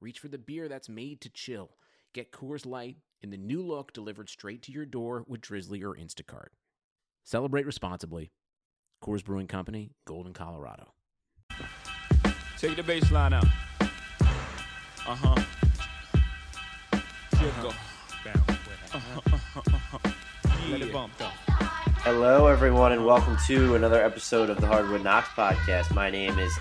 reach for the beer that's made to chill. Get Coors Light in the new look delivered straight to your door with Drizly or Instacart. Celebrate responsibly. Coors Brewing Company, Golden, Colorado. Take the bass line out. Uh huh. Uh-huh, uh-huh, uh-huh. Let it bump though. Hello, everyone, and welcome to another episode of the Hardwood Knocks podcast. My name is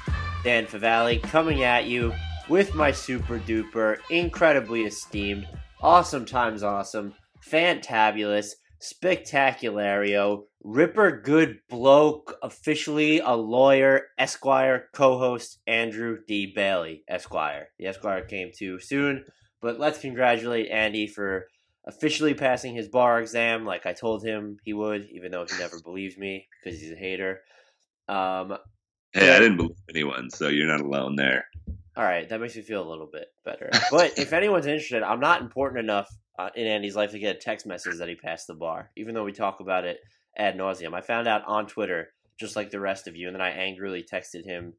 Dan Favale, coming at you with my super duper, incredibly esteemed, awesome times awesome, fantabulous, spectaculario, ripper good bloke, officially a lawyer, Esquire, co-host Andrew D. Bailey, Esquire. The Esquire came too soon, but let's congratulate Andy for officially passing his bar exam like I told him he would, even though he never believes me because he's a hater. Um, Hey, I didn't believe anyone, so you're not alone there. All right, that makes me feel a little bit better. But if anyone's interested, I'm not important enough uh, in Andy's life to get a text message that he passed the bar, even though we talk about it ad nauseum. I found out on Twitter, just like the rest of you, and then I angrily texted him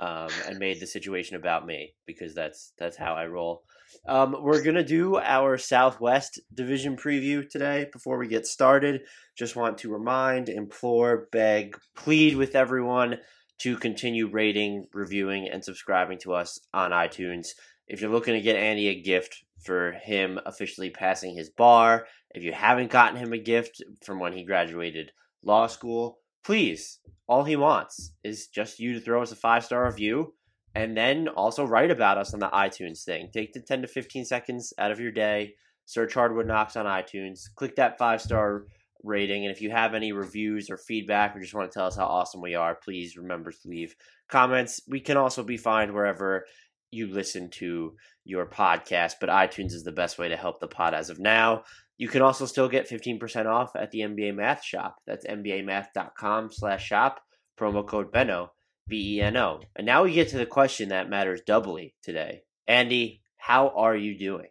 um, and made the situation about me because that's that's how I roll. Um, we're gonna do our Southwest Division preview today. Before we get started, just want to remind, implore, beg, plead with everyone to continue rating, reviewing, and subscribing to us on iTunes. If you're looking to get Andy a gift for him officially passing his bar, if you haven't gotten him a gift from when he graduated law school, please, all he wants is just you to throw us a five star review and then also write about us on the iTunes thing. Take the 10 to 15 seconds out of your day, search Hardwood Knocks on iTunes, click that five star rating, and if you have any reviews or feedback or just want to tell us how awesome we are, please remember to leave comments. We can also be found wherever you listen to your podcast, but iTunes is the best way to help the pod as of now. You can also still get 15% off at the NBA Math Shop. That's nbamath.com slash shop, promo code Beno, B-E-N-O. And now we get to the question that matters doubly today. Andy, how are you doing?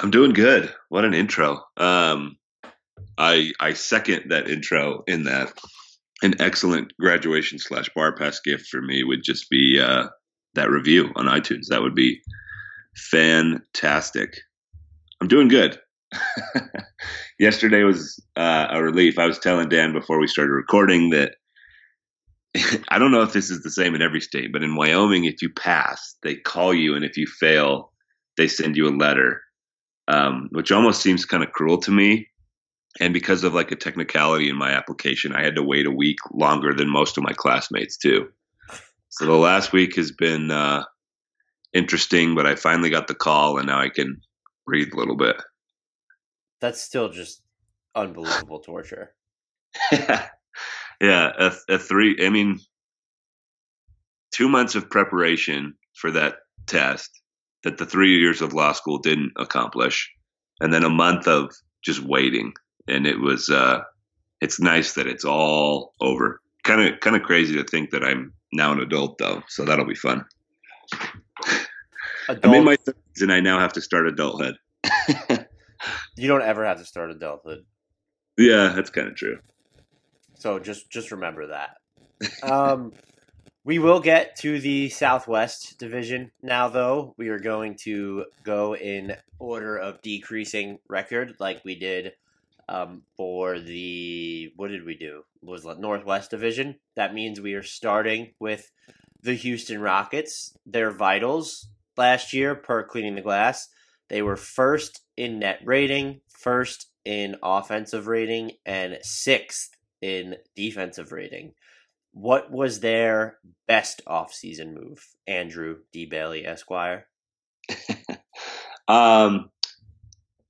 I'm doing good. What an intro. Um, I I second that intro in that an excellent graduation slash bar pass gift for me would just be uh, that review on iTunes. That would be fantastic. I'm doing good. Yesterday was uh, a relief. I was telling Dan before we started recording that I don't know if this is the same in every state, but in Wyoming, if you pass, they call you, and if you fail, they send you a letter, um, which almost seems kind of cruel to me. And because of like a technicality in my application, I had to wait a week longer than most of my classmates too. So the last week has been uh, interesting, but I finally got the call, and now I can breathe a little bit. That's still just unbelievable torture. yeah, a, a three. I mean, two months of preparation for that test that the three years of law school didn't accomplish, and then a month of just waiting. And it was. uh It's nice that it's all over. Kind of, kind of crazy to think that I'm now an adult, though. So that'll be fun. Adult, I'm in my 30s, and I now have to start adulthood. you don't ever have to start adulthood. yeah, that's kind of true. So just just remember that. Um, we will get to the Southwest Division now, though. We are going to go in order of decreasing record, like we did um, for the what did we do? Was Northwest Division? That means we are starting with the Houston Rockets. Their vitals last year per cleaning the glass, they were first in net rating, first in offensive rating, and sixth in defensive rating. What was their best offseason move, Andrew D. Bailey, Esquire? Um,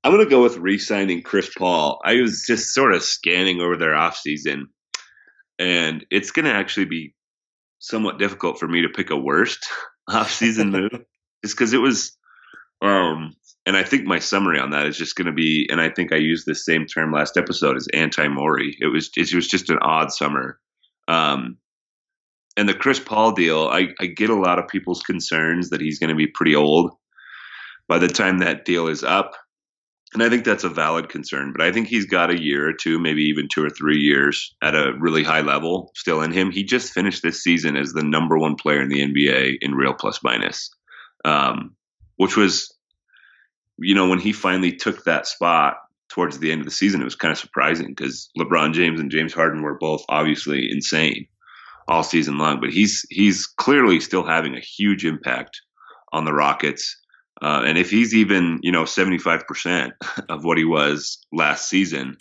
I'm going to go with re-signing Chris Paul. I was just sort of scanning over their offseason, and it's going to actually be somewhat difficult for me to pick a worst offseason move just because it was, um, and I think my summary on that is just going to be, and I think I used this same term last episode as anti Morey. It was it was just an odd summer. Um, and the Chris Paul deal, I, I get a lot of people's concerns that he's going to be pretty old by the time that deal is up. And I think that's a valid concern, but I think he's got a year or two, maybe even two or three years at a really high level still in him. He just finished this season as the number one player in the NBA in real plus minus, um, which was, you know, when he finally took that spot towards the end of the season, it was kind of surprising because LeBron James and James Harden were both obviously insane all season long, but he's he's clearly still having a huge impact on the Rockets. Uh, and if he's even, you know, 75% of what he was last season,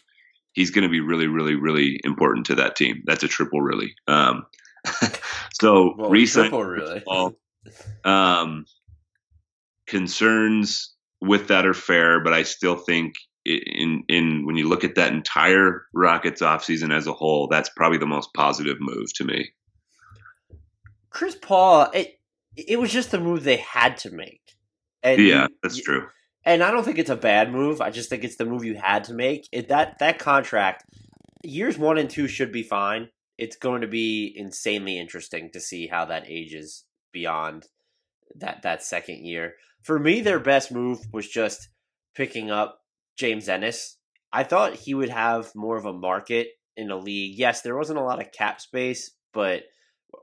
he's going to be really, really, really important to that team. That's a triple, really. Um, so, Well, recent triple, really. um, concerns with that are fair, but I still think in in when you look at that entire Rockets offseason as a whole, that's probably the most positive move to me. Chris Paul, it it was just the move they had to make. And yeah, you- that's true. And I don't think it's a bad move. I just think it's the move you had to make. It, that that contract, years one and two should be fine. It's going to be insanely interesting to see how that ages beyond that that second year. For me, their best move was just picking up James Ennis. I thought he would have more of a market in the league. Yes, there wasn't a lot of cap space, but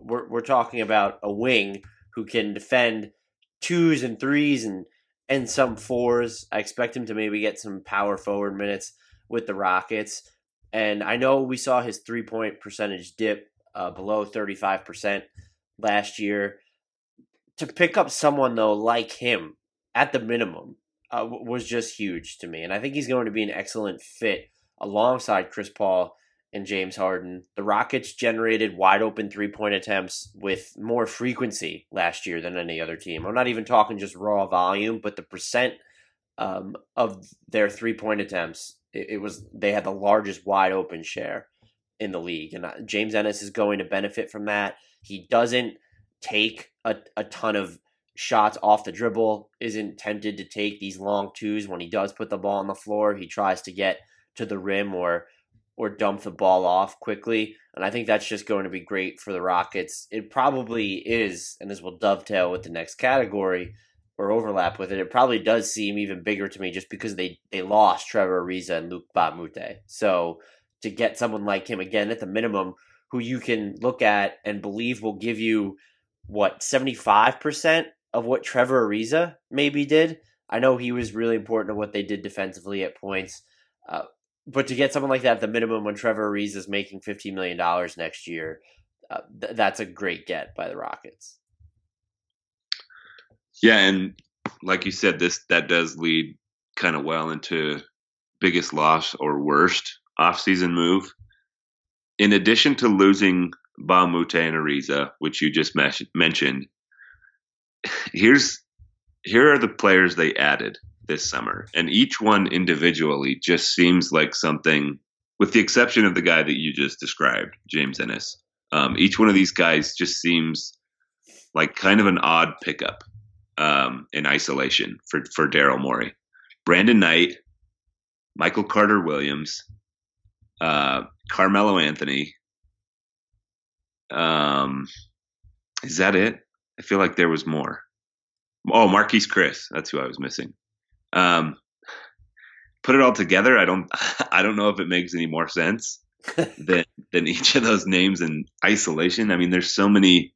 we're we're talking about a wing who can defend twos and threes and and some fours. I expect him to maybe get some power forward minutes with the Rockets. And I know we saw his three point percentage dip uh, below 35% last year. To pick up someone, though, like him at the minimum uh, was just huge to me. And I think he's going to be an excellent fit alongside Chris Paul and James Harden. The Rockets generated wide open three point attempts with more frequency last year than any other team. I'm not even talking just raw volume, but the percent um, of their three point attempts, it, it was they had the largest wide open share in the league. And uh, James Ennis is going to benefit from that. He doesn't take a, a ton of shots off the dribble, isn't tempted to take these long twos when he does put the ball on the floor. He tries to get to the rim or or dump the ball off quickly. And I think that's just going to be great for the Rockets. It probably is, and this will dovetail with the next category or overlap with it. It probably does seem even bigger to me just because they, they lost Trevor Ariza and Luke Batmute. So to get someone like him again at the minimum who you can look at and believe will give you what 75% of what Trevor Ariza maybe did. I know he was really important to what they did defensively at points. Uh, but to get someone like that at the minimum when Trevor Ariza is making $15 million next year, uh, th- that's a great get by the Rockets. Yeah, and like you said, this that does lead kind of well into biggest loss or worst offseason move. In addition to losing Mbah a Moute and Ariza, which you just mentioned, here's here are the players they added this summer, and each one individually just seems like something, with the exception of the guy that you just described, James Ennis. Um, each one of these guys just seems like kind of an odd pickup um, in isolation for for Daryl Morey. Brandon Knight, Michael Carter Williams, uh, Carmelo Anthony. Um, is that it? I feel like there was more. Oh, Marquese Chriss. That's who I was missing. Um, put it all together. I don't. I don't know if it makes any more sense than than each of those names in isolation. I mean, there's so many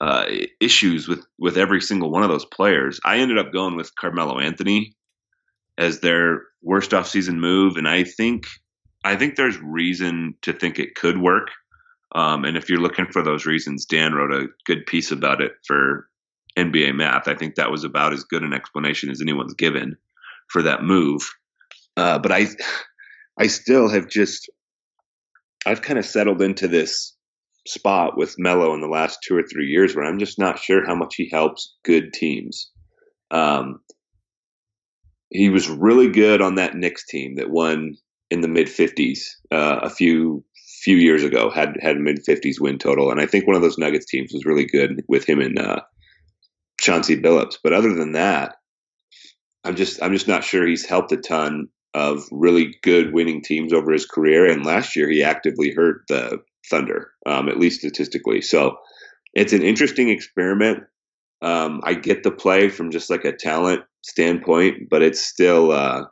uh, issues with with every single one of those players. I ended up going with Carmelo Anthony as their worst offseason move, and I think I think there's reason to think it could work. Um, and if you're looking for those reasons, Dan wrote a good piece about it for NBA Math. I think that was about as good an explanation as anyone's given for that move. Uh, but I, I still have just, I've kind of settled into this spot with Melo in the last two or three years where I'm just not sure how much he helps good teams. Um, he was really good on that Knicks team that won in the mid 50s uh, a few few years ago had had mid 50s win total and I think one of those Nuggets teams was really good with him and uh, Chauncey Billups. But other than that, I'm just I'm just not sure he's helped a ton of really good winning teams over his career. And last year he actively hurt the Thunder, um, at least statistically. So it's an interesting experiment. Um, I get the play from just like a talent standpoint, but it's still. Uh,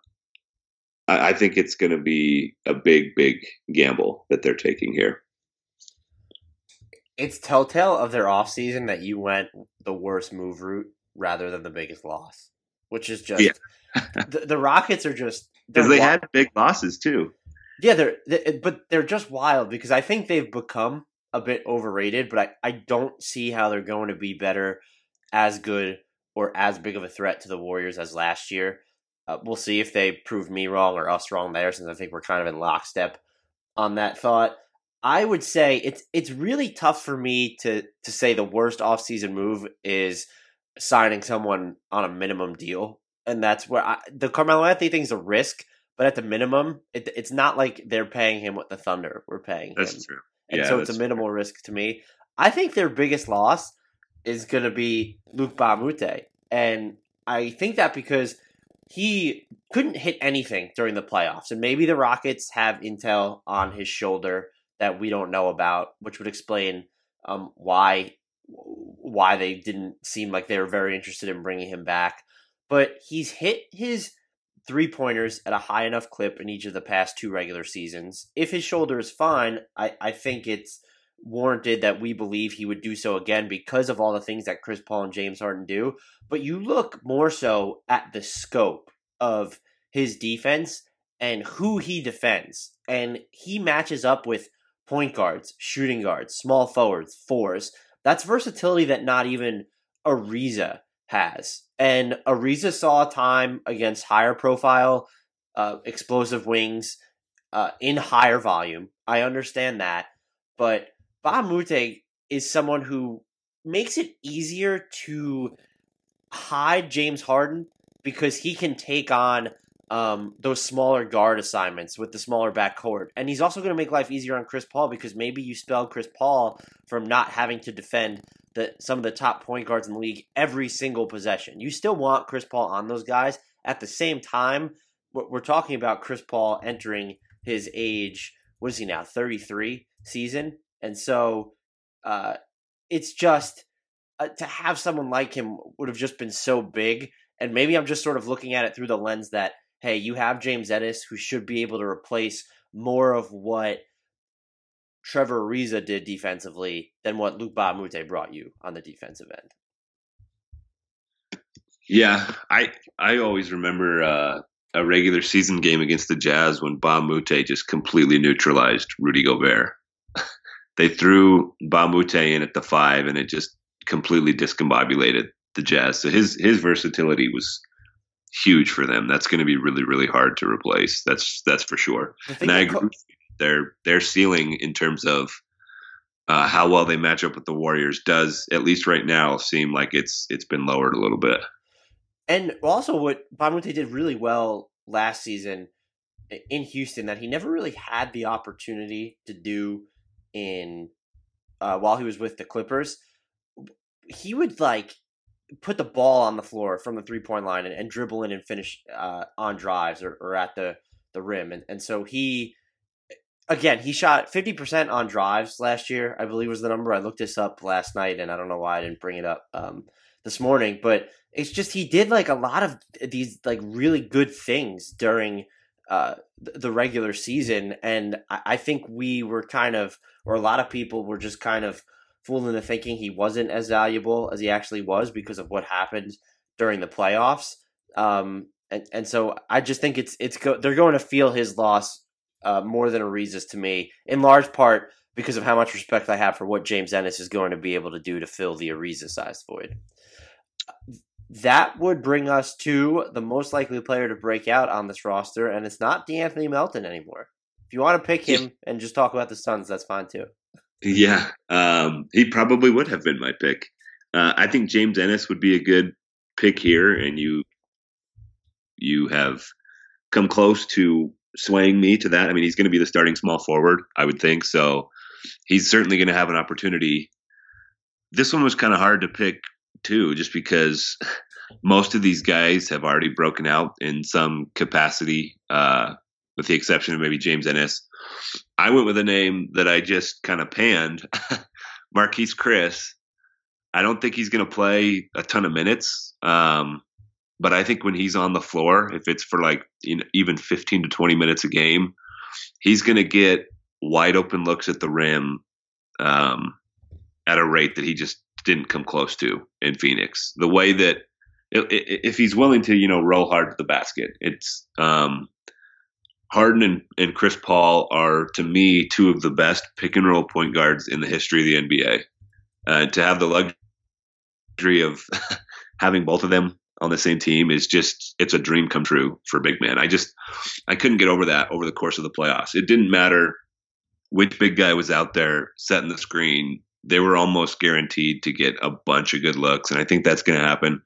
I, I think it's going to be a big, big gamble that they're taking here. It's telltale of their offseason that you went the worst move route rather than the biggest loss, which is just Yeah. the, the Rockets are just Because they wi- had big losses too. yeah they're they, but they're just wild because I think they've become a bit overrated, but I I don't see how they're going to be better, as good or as big of a threat to the Warriors as last year. Uh, we'll see if they prove me wrong or us wrong there, since I think we're kind of in lockstep on that thought. I would say it's it's really tough for me to to say the worst offseason move is signing someone on a minimum deal, and that's where I, the Carmelo Anthony thing's a risk, but at the minimum, it, it's not like they're paying him what the Thunder were paying him, That's true. and Yeah, so it's a minimal risk to me. I think their biggest loss is going to be Luc Mbah a Moute, and I think that because he couldn't hit anything during the playoffs, and maybe the Rockets have intel on his shoulder that we don't know about, which would explain um, why why they didn't seem like they were very interested in bringing him back. But he's hit his three pointers at a high enough clip in each of the past two regular seasons. If his shoulder is fine, I, I think it's warranted that we believe he would do so again because of all the things that Chris Paul and James Harden do. But you look more so at the scope of his defense and who he defends. And he matches up with point guards, shooting guards, small forwards, fours. That's versatility that not even Ariza has. And Ariza saw time against higher profile, uh, explosive wings uh, in higher volume. I understand that. But Mbah a Moute is someone who makes it easier to hide James Harden because he can take on um, those smaller guard assignments with the smaller backcourt. And he's also going to make life easier on Chris Paul because maybe you spell Chris Paul from not having to defend the, some of the top point guards in the league every single possession. You still want Chris Paul on those guys. At the same time, we're talking about Chris Paul entering his age, what is he now, 33 season? And so uh, it's just uh, to have someone like him would have just been so big. And maybe I'm just sort of looking at it through the lens that, hey, you have James Ennis who should be able to replace more of what Trevor Ariza did defensively than what Luc Mbah a Moute brought you on the defensive end. Yeah, I I always remember uh, a regular season game against the Jazz when Mbah a Moute just completely neutralized Rudy Gobert. they threw Mbah a Moute in at the five, and it just completely discombobulated the Jazz. So his his versatility was huge for them. That's going to be really really hard to replace. That's that's for sure. And I that co- agree. Their their ceiling in terms of uh, how well they match up with the Warriors does at least right now seem like it's it's been lowered a little bit. And also, what Mbah a Moute did really well last season in Houston that he never really had the opportunity to do in uh, while he was with the Clippers. He would like put the ball on the floor from the three point line and, and dribble in and finish uh, on drives or, or at the the rim, and and so he again he shot fifty percent on drives last year. I believe was the number. I looked this up last night, and I don't know why I didn't bring it up um, this morning, but it's just he did like a lot of these like really good things during uh the regular season and I, I think we were kind of or a lot of people were just kind of fooled into thinking he wasn't as valuable as he actually was because of what happened during the playoffs um and, and so i just think it's it's go- they're going to feel his loss uh, more than Ariza's to me in large part because of how much respect i have for what james ennis is going to be able to do to fill the Ariza sized void that would bring us to the most likely player to break out on this roster, and it's not De'Anthony Melton anymore. If you want to pick him and just talk about the Suns, that's fine too. Yeah, um, he probably would have been my pick. Uh, I think James Ennis would be a good pick here, and you you have come close to swaying me to that. I mean, he's going to be the starting small forward, I would think. So he's certainly going to have an opportunity. This one was kind of hard to pick too, just because most of these guys have already broken out in some capacity, uh, with the exception of maybe James Ennis. I went with a name that I just kind of panned, Marquese Chriss. I don't think he's going to play a ton of minutes, um, but I think when he's on the floor, if it's for like you know, even 15 to 20 minutes a game, he's going to get wide open looks at the rim um, at a rate that he just didn't come close to in Phoenix. The way that if he's willing to, you know, roll hard to the basket, it's um, Harden and, and Chris Paul are to me two of the best pick and roll point guards in the history of the NBA. Uh, to have the luxury of having both of them on the same team is just it's a dream come true for big man. I just I couldn't get over that over the course of the playoffs. It didn't matter which big guy was out there setting the screen. They were almost guaranteed to get a bunch of good looks, and I think that's going to happen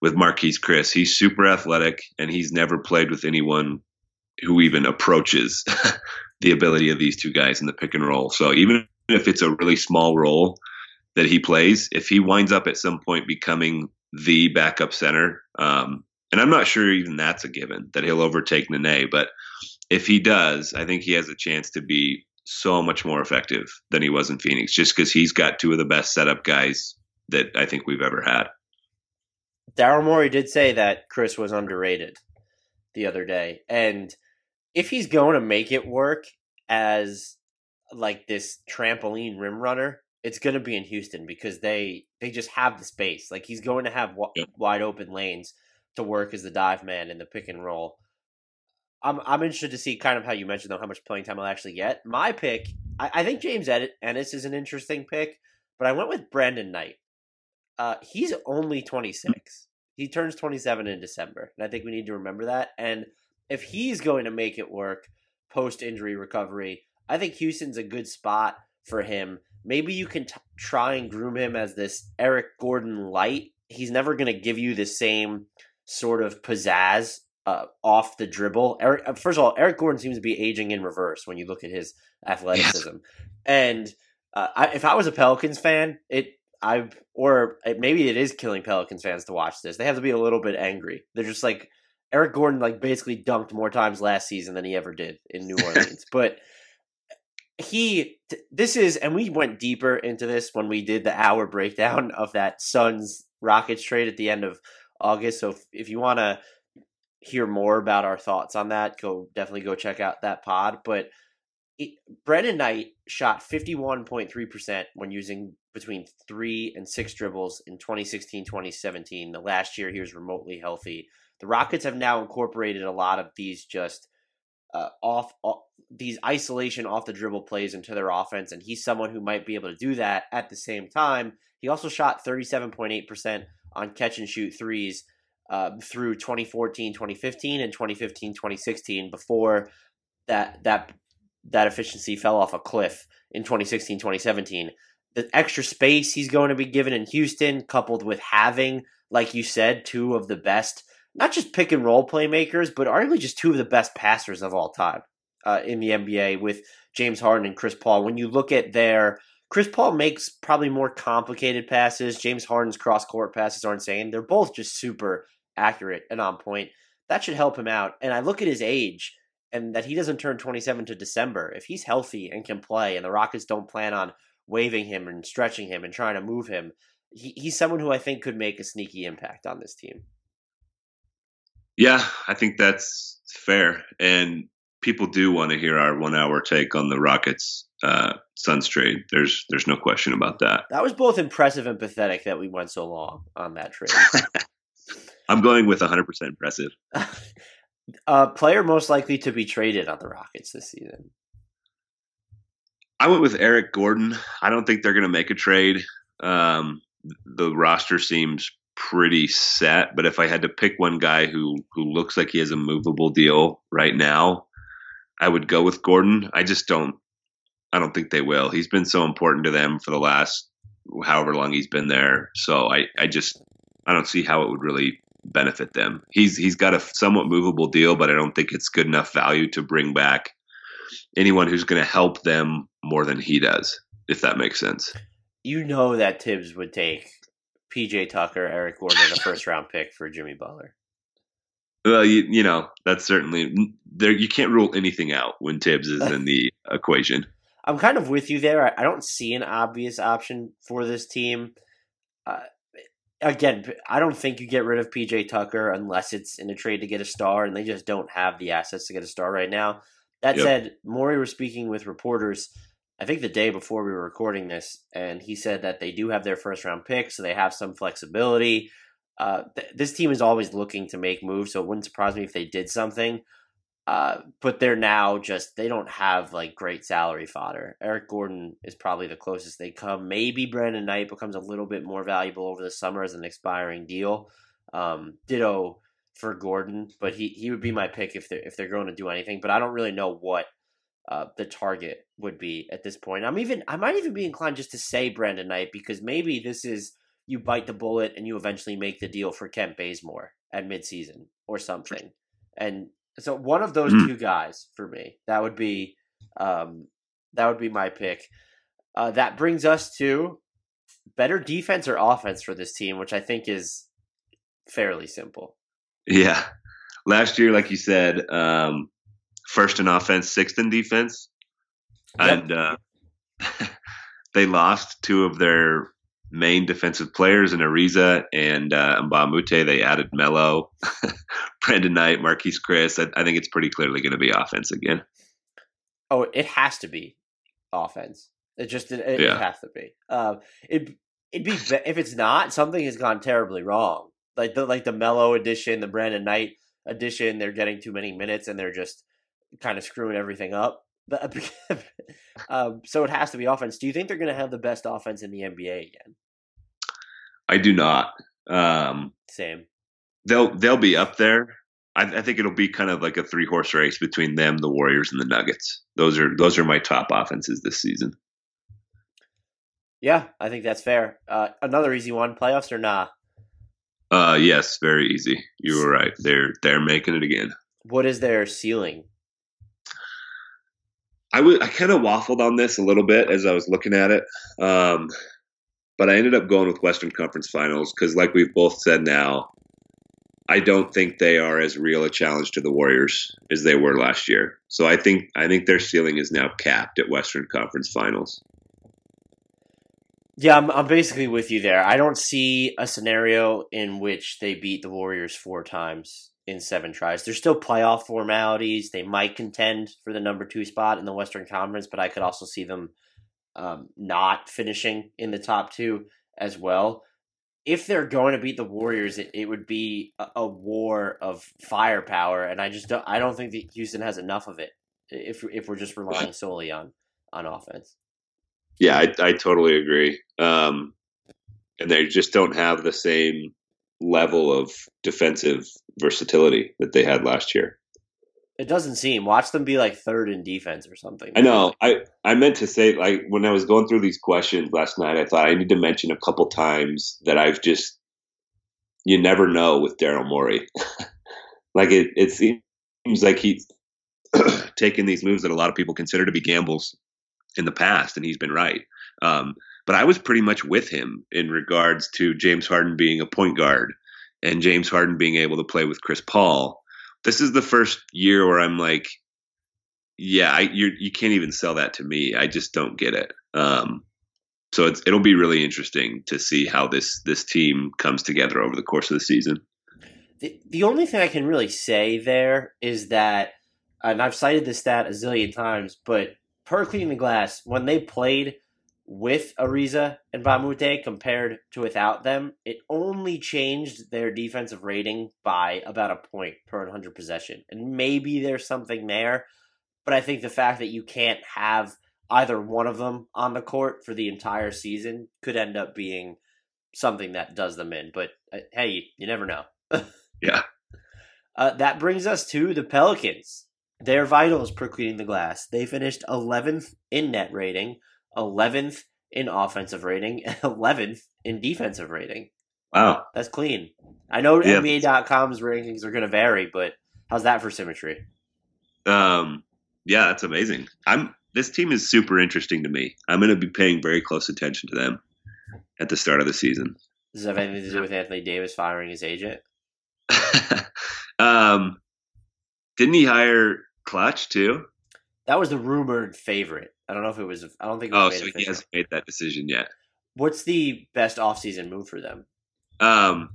with Marquese Chriss. He's super athletic, and he's never played with anyone who even approaches the ability of these two guys in the pick and roll. So even if it's a really small role that he plays, if he winds up at some point becoming the backup center. Um, and I'm not sure even that's a given that he'll overtake Nene, but if he does, I think he has a chance to be so much more effective than he was in Phoenix, just because he's got two of the best setup guys that I think we've ever had. Daryl Morey did say that Chriss was underrated the other day, and if he's going to make it work as like this trampoline rim runner, it's going to be in Houston because they they just have the space. Like he's going to have w- wide open lanes to work as the dive man in the pick and roll. I'm I'm interested to see kind of how you mentioned though how much playing time I'll actually get. My pick, I, I think James Ennis is an interesting pick, but I went with Brandon Knight. Uh, he's only 26. He turns 27 in December, and I think we need to remember that. And if he's going to make it work post injury recovery, I think Houston's a good spot for him maybe you can t- try and groom him as this Eric Gordon light. He's never going to give you the same sort of pizzazz uh, off the dribble. Eric, uh, first of all, Eric Gordon seems to be aging in reverse when you look at his athleticism. Yes. And uh, I, if I was a Pelicans fan, it I or maybe it is killing Pelicans fans to watch this. They have to be a little bit angry. They're just like Eric Gordon, like basically dunked more times last season than he ever did in New Orleans, but he this is and we went deeper into this when we did the hour breakdown of that Suns Rockets trade at the end of August. So if, if you want to hear more about our thoughts on that, go definitely go check out that pod. But it, Brandon Knight shot 51.3% when using between three and six dribbles in 2016 2017. The last year he was remotely healthy. The Rockets have now incorporated a lot of these just uh, off, off, these isolation off the dribble plays into their offense, and he's someone who might be able to do that. At the same time, he also shot 37.8% on catch and shoot threes uh, through 2014, 2015, and 2015, 2016 before that that that efficiency fell off a cliff in 2016, 2017. The extra space he's going to be given in Houston, coupled with having, like you said, two of the best not just pick and roll playmakers, but arguably just two of the best passers of all time uh, in the NBA with James Harden and Chris Paul. When you look at their Chris Paul makes probably more complicated passes. James Harden's cross court passes are insane. They're both just super accurate and on point. That should help him out. And I look at his age and that he doesn't turn 27 to December. If he's healthy and can play, and the Rockets don't plan on waiving him and stretching him and trying to move him, he, he's someone who I think could make a sneaky impact on this team. Yeah, I think that's fair. And people do want to hear our one hour take on the Rockets uh, Suns trade. There's there's no question about that. That was both impressive and pathetic that we went so long on that trade. I'm going with 100% impressive. uh, player most likely to be traded on the Rockets this season. I went with Eric Gordon. I don't think they're going to make a trade. Um, the roster seems pretty set. But if I had to pick one guy who who looks like he has a movable deal right now, I would go with Gordon. I just don't. I don't think they will. He's been so important to them for the last however long he's been there. So I, I just I don't see how it would really benefit them. He's he's got a somewhat movable deal, but I don't think it's good enough value to bring back anyone who's going to help them more than he does. If that makes sense. You know that Thibs would take PJ Tucker, Eric Gordon, and a first round pick for Jimmy Butler. Well, you, you know that's certainly there. You can't rule anything out when Thibs is in the equation. I'm kind of with you there. I, I don't see an obvious option for this team. Uh, again, I don't think you get rid of PJ Tucker unless it's in a trade to get a star, and they just don't have the assets to get a star right now. That Yep. said, Morey was speaking with reporters, I think the day before we were recording this, and he said that they do have their first round pick, so they have some flexibility. Uh, th- this team is always looking to make moves, so it wouldn't surprise me if they did something. Uh, but they're now just they don't have like great salary fodder. Eric Gordon is probably the closest they come. Maybe Brandon Knight becomes a little bit more valuable over the summer as an expiring deal. Um, ditto for Gordon, but he, he would be my pick if they're if they're going to do anything. But I don't really know what uh, the target would be at this point. I'm even I might even be inclined just to say Brandon Knight because maybe this is you bite the bullet and you eventually make the deal for Kent Bazemore at midseason or something. And so one of those Hmm. two guys for me that would be um, that would be my pick. Uh, that brings us to better defense or offense for this team, which I think is fairly simple. Yeah, last year, like you said, um, first in offense, sixth in defense, Yep. and uh, they lost two of their main defensive players in Ariza and uh, Mbah a Moute. They added Melo, Brandon Knight, Marquese Chriss. I, I think it's pretty clearly going to be offense again. Oh, it has to be offense. It just it, it Yeah. has to be. Um, it it'd be if it's not something has gone terribly wrong. Like the like the Melo edition, the Brandon Knight edition. They're getting too many minutes and they're just kind of screwing everything up. Um, so it has to be offense. Do you think they're going to have the best offense in the NBA again? I do not. Um, Same. they'll they'll be up there. I, I think it'll be kind of like a three horse race between them, the Warriors, and the Nuggets. Those are those are my top offenses this season. Yeah, I think that's fair. Uh, another easy one: playoffs or nah? Uh, yes, very easy. You were right. They're they're making it again. What is their ceiling? I would I kind of waffled on this a little bit as I was looking at it, um, but I ended up going with Western Conference Finals because, like we've both said now, I don't think they are as real a challenge to the Warriors as they were last year. So I think I think their ceiling is now capped at Western Conference Finals. Yeah, I'm, I'm basically with you there. I don't see a scenario in which they beat the Warriors four times in seven tries. There's still playoff formalities. They might contend for the number two spot in the Western Conference, but I could also see them um, not finishing in the top two as well. If they're going to beat the Warriors, it, it would be a, a war of firepower, and I just don't. I don't think that Houston has enough of it. If if we're just relying solely on on offense. Yeah, I, I totally agree. Um, and they just don't have the same level of defensive versatility that they had last year. It doesn't seem. Watch them be like third in defense or something. I know. I, I meant to say, like, when I was going through these questions last night, I thought I need to mention a couple times that I've just, you never know with Daryl Morey. like, it, it seems like he's taken these moves that a lot of people consider to be gambles in the past, and he's been right. Um, but I was pretty much with him in regards to James Harden being a point guard and James Harden being able to play with Chris Paul. This is the first year where I'm like, yeah, I, you you can't even sell that to me. I just don't get it. Um, so it'll be really interesting to see how this this team comes together over the course of the season. The, the only thing I can really say there is that, and I've cited this stat a zillion times, but per cleaning the glass, when they played with Ariza and Mbah a Moute compared to without them, it only changed their defensive rating by about a point per 100 possession. And maybe there's something there, but I think the fact that you can't have either one of them on the court for the entire season could end up being something that does them in. But uh, hey, you never know. Yeah. Uh, that brings us to the Pelicans. Their vitals per cleaning the glass. They finished 11th in net rating, 11th in offensive rating, and 11th in defensive rating. Wow. That's clean. I know Yeah. NBA.com's rankings are going to vary, but how's that for symmetry? Um, yeah, that's amazing. I'm this team is super interesting to me. I'm going to be paying very close attention to them at the start of the season. Does it have anything to do with Anthony Davis firing his agent? um, didn't he hire Clutch too? That was the rumored favorite. I don't know if it was. I don't think. It Oh, so he hasn't made that decision yet. What's the best offseason move for them? Um,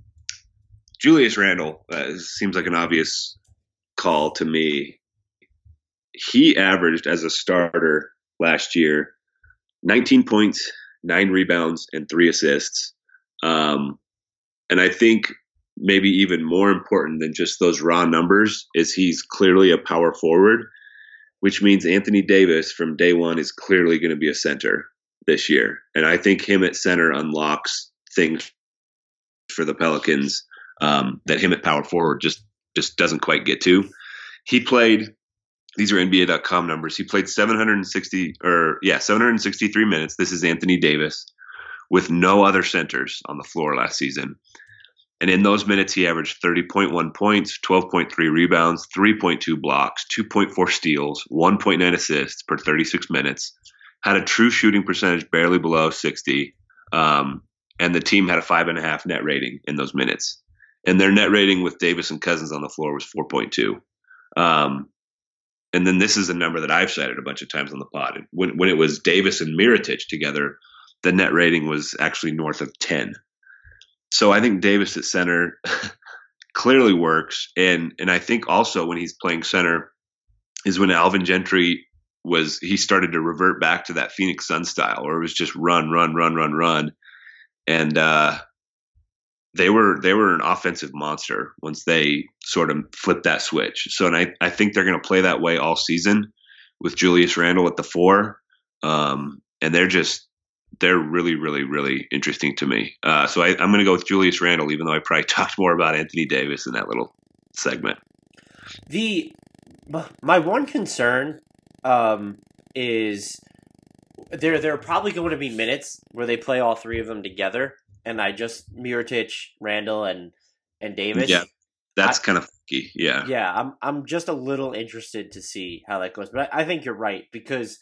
Julius Randle uh, seems like an obvious call to me. He averaged as a starter last year 19 points, nine rebounds, and three assists. Um, and I think maybe even more important than just those raw numbers is he's clearly a power forward, which means Anthony Davis from day one is clearly going to be a center this year. And I think him at center unlocks things for the Pelicans um, that him at power forward just just doesn't quite get to. He played. These are NBA.com numbers. He played 760 or yeah 763 minutes. This is Anthony Davis with no other centers on the floor last season. And in those minutes, he averaged 30.1 points, 12.3 rebounds, 3.2 blocks, 2.4 steals, 1.9 assists per 36 minutes. Had a true shooting percentage barely below 60. Um, and the team had a five and a half net rating in those minutes. And their net rating with Davis and Cousins on the floor was 4.2. Um, and then this is a number that I've cited a bunch of times on the pod. When, when it was Davis and Mirotic together, the net rating was actually north of 10. So I think Davis at center clearly works. And, and I think also when he's playing center is when Alvin Gentry was, he started to revert back to that Phoenix Sun style where it was just run, run, run, run, run. And, uh, they were they were an offensive monster once they sort of flipped that switch. So, and I, I think they're going to play that way all season with Julius Randle at the four, um, and they're just they're really really really interesting to me. Uh, so I, I'm going to go with Julius Randle, even though I probably talked more about Anthony Davis in that little segment. The my one concern um, is there there are probably going to be minutes where they play all three of them together, and I just Mirotic, Randle, and and Davis. Yeah. That's kind of funky. Yeah. yeah, I'm I'm just a little interested to see how that goes, but I, I think you're right because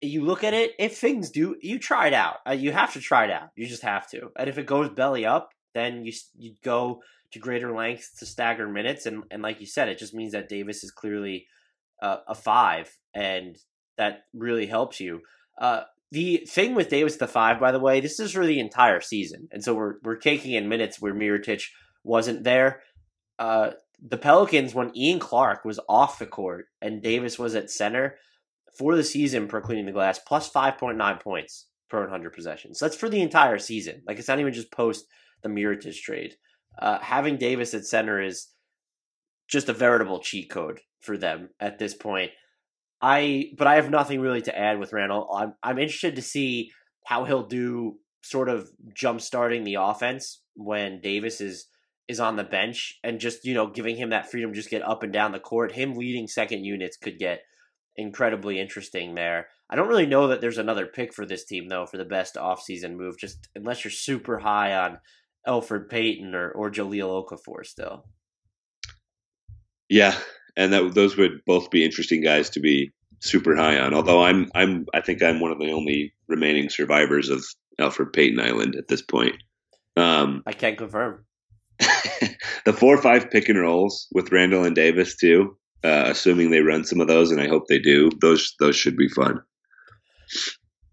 you look at it. If things do, you try it out. Uh, you have to try it out. You just have to. And if it goes belly up, then you you go to greater lengths to stagger minutes, and and like you said, it just means that Davis is clearly uh, a five, and that really helps you. Uh, the thing with Davis the five, by the way, this is for the entire season, and so we're we're taking in minutes where Mirotic wasn't there. Uh, the Pelicans, when Ian Clark was off the court and Davis was at center for the season per cleaning the glass, plus five point nine points per one hundred possessions. That's for the entire season. Like it's not even just post the Mirotic trade. Uh, having Davis at center is just a veritable cheat code for them at this point. I but I have nothing really to add with Randle. I'm I'm interested to see how he'll do sort of jump starting the offense when Davis is is on the bench and just, you know, giving him that freedom to just get up and down the court. Him leading second units could get incredibly interesting there. I don't really know that there's another pick for this team though for the best offseason move, just unless you're super high on Elfrid Payton or, or Jahlil Okafor still. Yeah, and that those would both be interesting guys to be super high on. Although I'm I'm I think I'm one of the only remaining survivors of Elfrid Payton Island at this point. Um, I can't confirm. the four or five pick and rolls with Randle and Davis too, uh, assuming they run some of those, and I hope they do. Those those should be fun.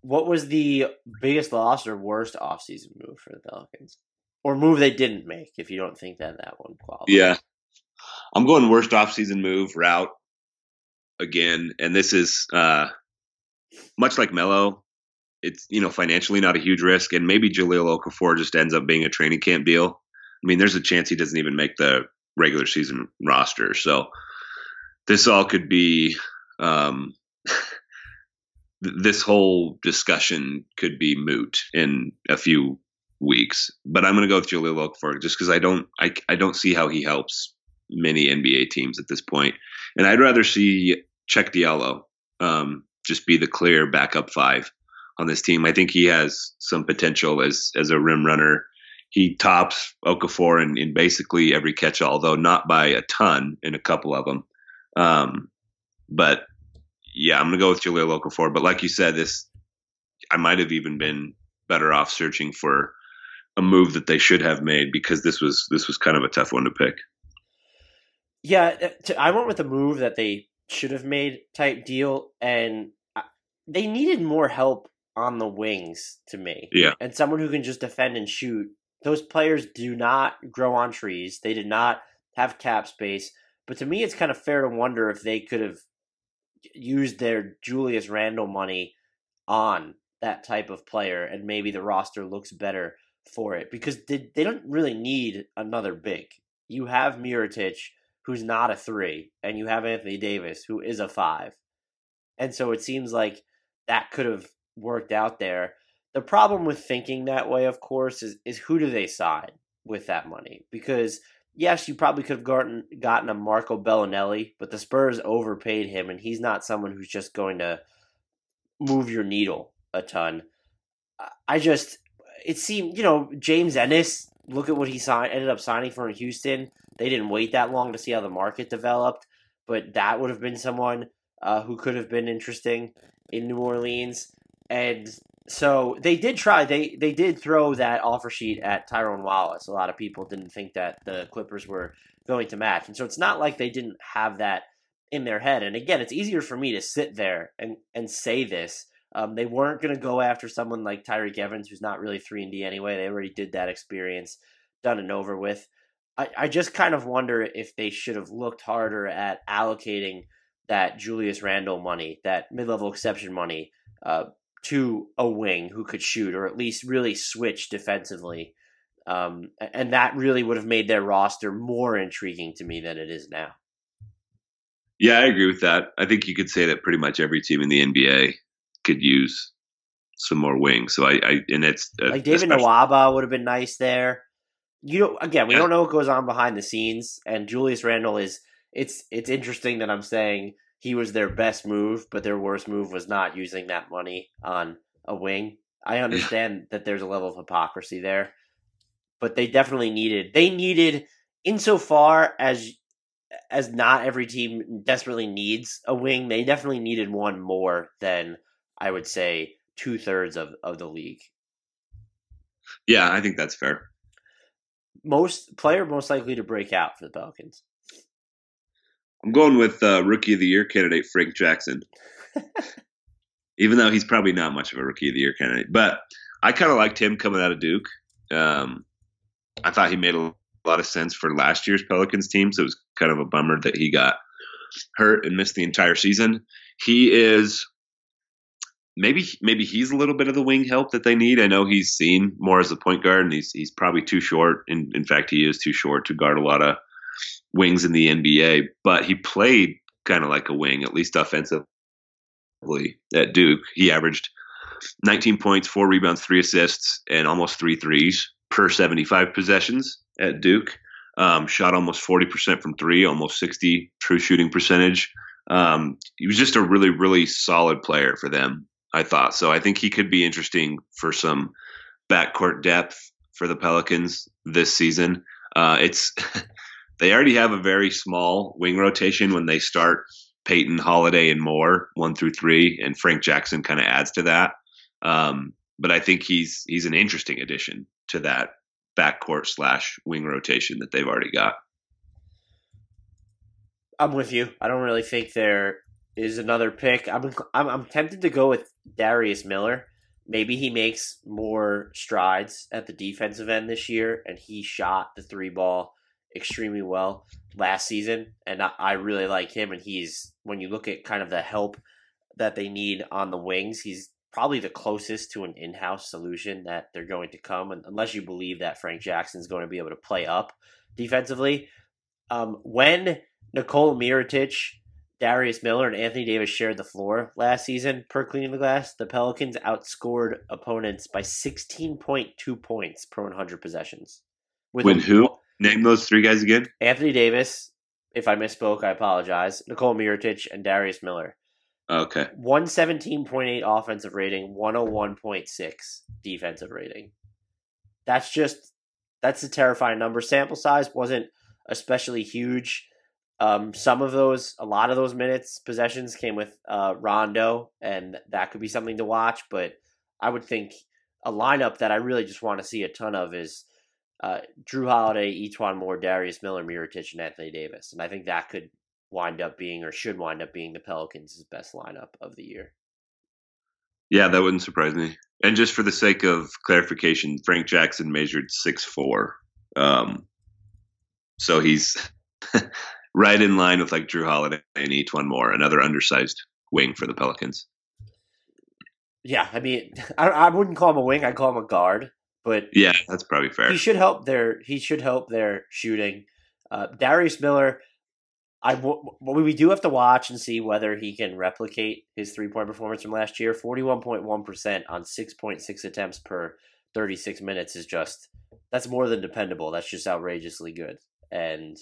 What was the biggest loss or worst offseason move for the Pelicans? Or move they didn't make if you don't think that that one qualifies. Yeah, I'm going worst offseason move route again, and this is uh, much like Melo. It's you know financially not a huge risk, and maybe Jahlil Okafor just ends up being a training camp deal. I mean, there's a chance he doesn't even make the regular season roster. So this all could be um, this whole discussion could be moot in a few weeks. But I'm going to go with Jahlil Okafor just because I don't I, I don't see how he helps many NBA teams at this point, and I'd rather see Cheick Diallo um, just be the clear backup five on this team. I think he has some potential as as a rim runner. He tops Okafor in, in basically every catch, although not by a ton in a couple of them. Um, but yeah, I'm gonna go with Jahlil Okafor. But like you said, this I might have even been better off searching for a move that they should have made because this was this was kind of a tough one to pick. Yeah, uh, I went with a move that they should have made type deal, and they needed more help on the wings to me. Yeah, and someone who can just defend and shoot. Those players do not grow on trees. They did not have cap space. But to me, it's kind of fair to wonder if they could have used their Julius Randle money on that type of player, and maybe the roster looks better for it because they, they don't really need another big. You have Mirotic, who's not a three, and you have Anthony Davis, who is a five. And so it seems like that could have worked out there. The problem with thinking that way, of course, is, is who do they sign with that money? Because yes, you probably could have gotten gotten a Marco Belinelli, but the Spurs overpaid him, and he's not someone who's just going to move your needle a ton. I just it seemed you know James Ennis. Look at what he signed, ended up signing for in Houston. They didn't wait that long to see how the market developed, but that would have been someone uh, who could have been interesting in New Orleans. And so they did try. They they did throw that offer sheet at Tyrone Wallace. A lot of people didn't think that the Clippers were going to match, and so it's not like they didn't have that in their head. And again, it's easier for me to sit there and and say this. Um, they weren't going to go after someone like Tyreke Evans, who's not really three and D anyway. They already did that experience, done and over with. I, I just kind of wonder if they should have looked harder at allocating that Julius Randle money, that mid level exception money, uh, to a wing who could shoot or at least really switch defensively. Um, and that really would have made their roster more intriguing to me than it is now. Yeah, I agree with that. I think you could say that pretty much every team in the NBA could use some more wings. So I, I and it's uh, like David Nwaba would have been nice there. You know, again, we yeah. don't know what goes on behind the scenes, and Julius Randle is. It's it's interesting that I'm saying he was their best move, but their worst move was not using that money on a wing. I understand that there's a level of hypocrisy there, but they definitely needed they needed insofar as as not every team desperately needs a wing, they definitely needed one more than I would say two thirds of, of the league. Yeah, I think that's fair. Most player most likely to break out for the Pelicans. I'm going with uh, rookie of the year candidate Frank Jackson. Even though he's probably not much of a rookie of the year candidate, but I kind of liked him coming out of Duke. Um, I thought he made a lot of sense for last year's Pelicans team, so it was kind of a bummer that he got hurt and missed the entire season. He is maybe maybe he's a little bit of the wing help that they need. I know he's seen more as a point guard, and he's he's probably too short. In in fact, he is too short to guard a lot of wings in the NBA, but he played kind of like a wing, at least offensively at Duke. He averaged 19 points, four rebounds, three assists, and almost three threes per 75 possessions at Duke. Um, shot almost 40% from three, almost 60 true shooting percentage. Um, he was just a really, really solid player for them, I thought. So I think he could be interesting for some backcourt depth for the Pelicans this season. Uh, it's they already have a very small wing rotation when they start Peyton, Holiday, and Moore one through three, and Frank Jackson kind of adds to that. Um, but I think he's he's an interesting addition to that backcourt slash wing rotation that they've already got. I'm with you. I don't really think there is another pick. I'm I'm, I'm tempted to go with Darius Miller. Maybe he makes more strides at the defensive end this year, and he shot the three ball extremely well last season, and I, really like him. And he's when you look at kind of the help that they need on the wings, he's probably the closest to an in-house solution that they're going to come, unless you believe that Frank Jackson is going to be able to play up defensively. Um, when Nikola Mirotic, Darius Miller, and Anthony Davis shared the floor last season per cleaning the glass, the Pelicans outscored opponents by 16.2 points per 100 possessions. With when who? Name those three guys again. Anthony Davis. If I misspoke, I apologize. Nikola Mirotic and Darius Miller. Okay. 117.8 offensive rating, 101.6 defensive rating. That's just that's a terrifying number. Sample size wasn't especially huge. Um, some of those, a lot of those minutes, possessions came with uh, Rondo, and that could be something to watch. But I would think a lineup that I really just want to see a ton of is uh, Jrue Holiday, E'Twaun Moore, Darius Miller, Mirotic, and Anthony Davis, and I think that could wind up being or should wind up being the Pelicans' best lineup of the year. Yeah, that wouldn't surprise me. And just for the sake of clarification, Frank Jackson measured six four, um, so he's right in line with like Jrue Holiday and E'Twaun Moore, another undersized wing for the Pelicans. Yeah, I mean, I, I wouldn't call him a wing; I'd call him a guard. But yeah, that's probably fair. He should help their he should help their shooting. Uh, Darius Miller, I we do have to watch and see whether he can replicate his three point performance from last year. Forty one point one percent on six point six attempts per thirty six minutes is just that's more than dependable. That's just outrageously good. And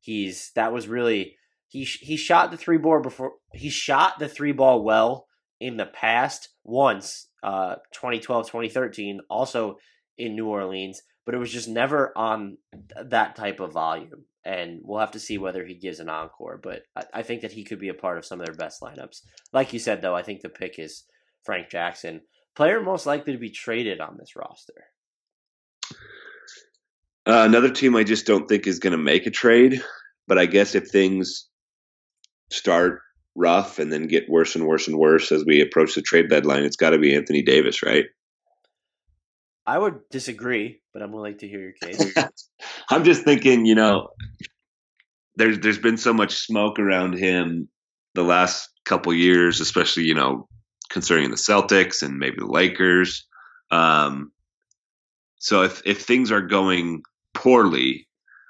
he's that was really he he shot the three ball before he shot the three ball well in the past once uh 2012 2013 also in New Orleans, but it was just never on that type of volume. And we'll have to see whether he gives an encore. But I, I think that he could be a part of some of their best lineups. Like you said, though, I think the pick is Frank Jackson, player most likely to be traded on this roster. Uh, another team I just don't think is going to make a trade, but I guess if things start rough and then get worse and worse and worse as we approach the trade deadline, it's got to be Anthony Davis, right? I would disagree, but I'm willing to hear your case. I'm just thinking, you know, there's there's been so much smoke around him the last couple years, especially you know concerning the Celtics and maybe the Lakers. Um, so if if things are going poorly,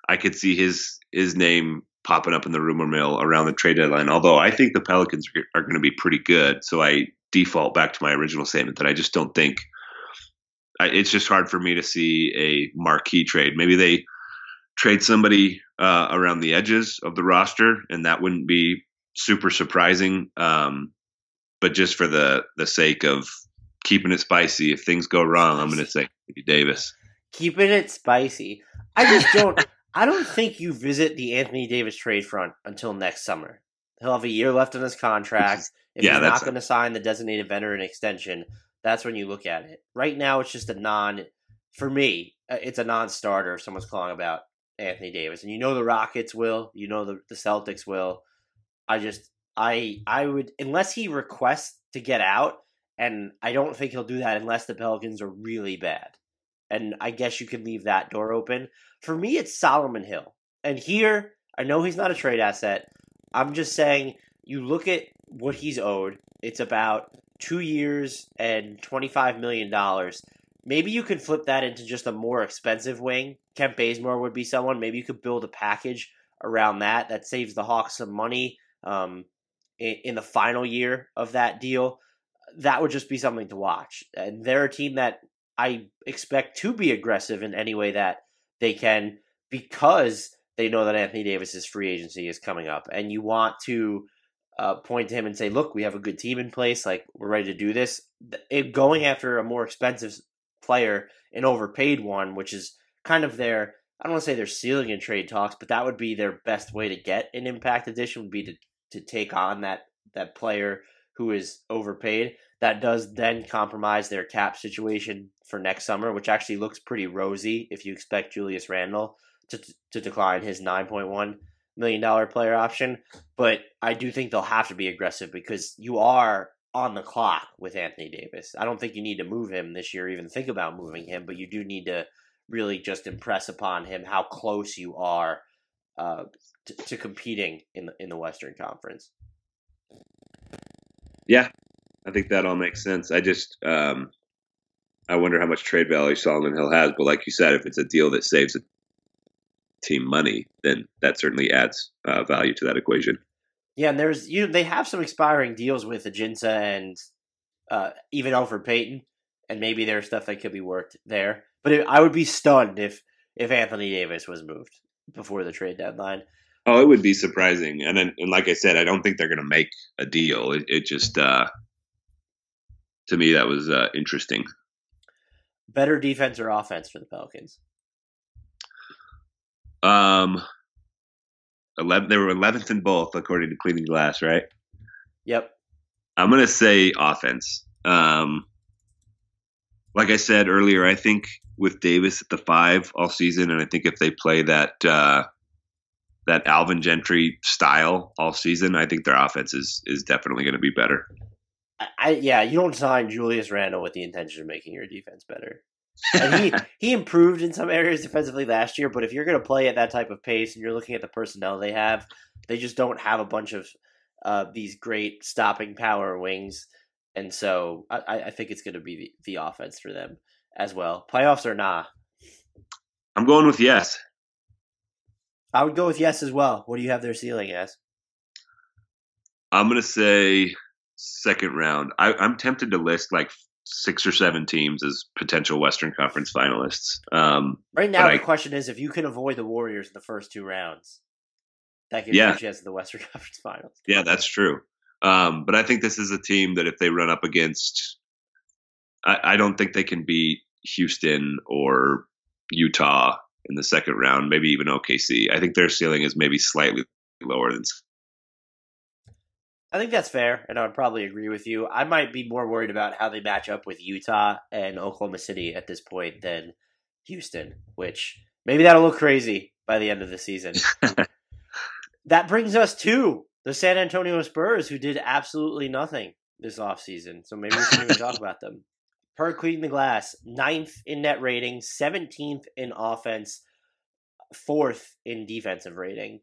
I could see his his name popping up in the rumor mill around the trade deadline. Although I think the Pelicans are, are going to be pretty good, so I default back to my original statement that I just don't think it's just hard for me to see a marquee trade. Maybe they trade somebody uh, around the edges of the roster, and that wouldn't be super surprising. Um, but just for the the sake of keeping it spicy, if things go wrong, I'm going to say Davis. Keeping it spicy. I just don't. I don't think you visit the Anthony Davis trade front until next summer. He'll have a year left on his contract. If yeah, he's not going to sign the designated veteran extension, that's when you look at it. Right now, it's just a non. For me, uh, it's a non-starter. If someone's calling about Anthony Davis, and you know the Rockets will, you know the, the Celtics will. I just, I, I would unless he requests to get out, and I don't think he'll do that unless the Pelicans are really bad. And I guess you could leave that door open. For me, it's Solomon Hill. And here, I know he's not a trade asset. I'm just saying, you look at what he's owed. It's about two years and $25 million. Maybe you can flip that into just a more expensive wing. Kent Bazemore would be someone. Maybe you could build a package around that that saves the Hawks some money um, in, in the final year of that deal. That would just be something to watch. And they're a team that I expect to be aggressive in any way that they can because they know that Anthony Davis's free agency is coming up. And you want to uh, point to him and say, "Look, we have a good team in place. Like we're ready to do this." It, going after a more expensive player, an overpaid one, which is kind of their I don't want to say their ceiling in trade talks, but that would be their best way to get an impact addition would be to to take on that that player who is overpaid. That does then compromise their cap situation for next summer, which actually looks pretty rosy if you expect Julius Randle to to decline his nine point one million dollar player option. But I do think they'll have to be aggressive because you are on the clock with Anthony Davis. I don't think you need to move him this year, even think about moving him, but you do need to really just impress upon him how close you are uh, to, to competing in the, in the Western Conference. Yeah, I think that all makes sense. I just um, I wonder how much trade value Solomon Hill has, but like you said, if it's a deal that saves a team money, then that certainly adds uh, value to that equation. Yeah, and there's you. They have some expiring deals with Ajinça and uh, even Elfrid Payton, and maybe there's stuff that could be worked there. But it, I would be stunned if if Anthony Davis was moved before the trade deadline. Oh, it would be surprising, and then, and like I said, I don't think they're going to make a deal. It, it just, uh, to me, that was uh, interesting. Better defense or offense for the Pelicans? Um, eleven. They were eleventh in both, according to Cleaning Glass, right? Yep. I'm gonna say offense. Um, like I said earlier, I think with Davis at the five all season, and I think if they play that uh, that Alvin Gentry style all season, I think their offense is is definitely going to be better. I yeah, you don't sign Julius Randle with the intention of making your defense better. And he he improved in some areas defensively last year, but if you're going to play at that type of pace and you're looking at the personnel they have, they just don't have a bunch of uh, these great stopping power wings, and so I, I think it's going to be the, the offense for them as well. Playoffs or not? I'm going with yes. I would go with yes as well. What do you have their ceiling as? I'm going to say second round. I, I'm tempted to list like six or seven teams as potential Western Conference finalists. Um, right now, the I, question is if you can avoid the Warriors in the first two rounds, that gives yeah. you a chance at the Western Conference Finals. Yeah, that's true. Um, but I think this is a team that if they run up against, I, I don't think they can beat Houston or Utah in the second round, maybe even OKC. I think their ceiling is maybe slightly lower than I think that's fair, and I would probably agree with you. I might be more worried about how they match up with Utah and Oklahoma City at this point than Houston, which maybe that'll look crazy by the end of the season. that brings us to the San Antonio Spurs, who did absolutely nothing this offseason. So maybe we can even talk about them. Per Clean the Glass, ninth in net rating, 17th in offense, fourth in defensive rating.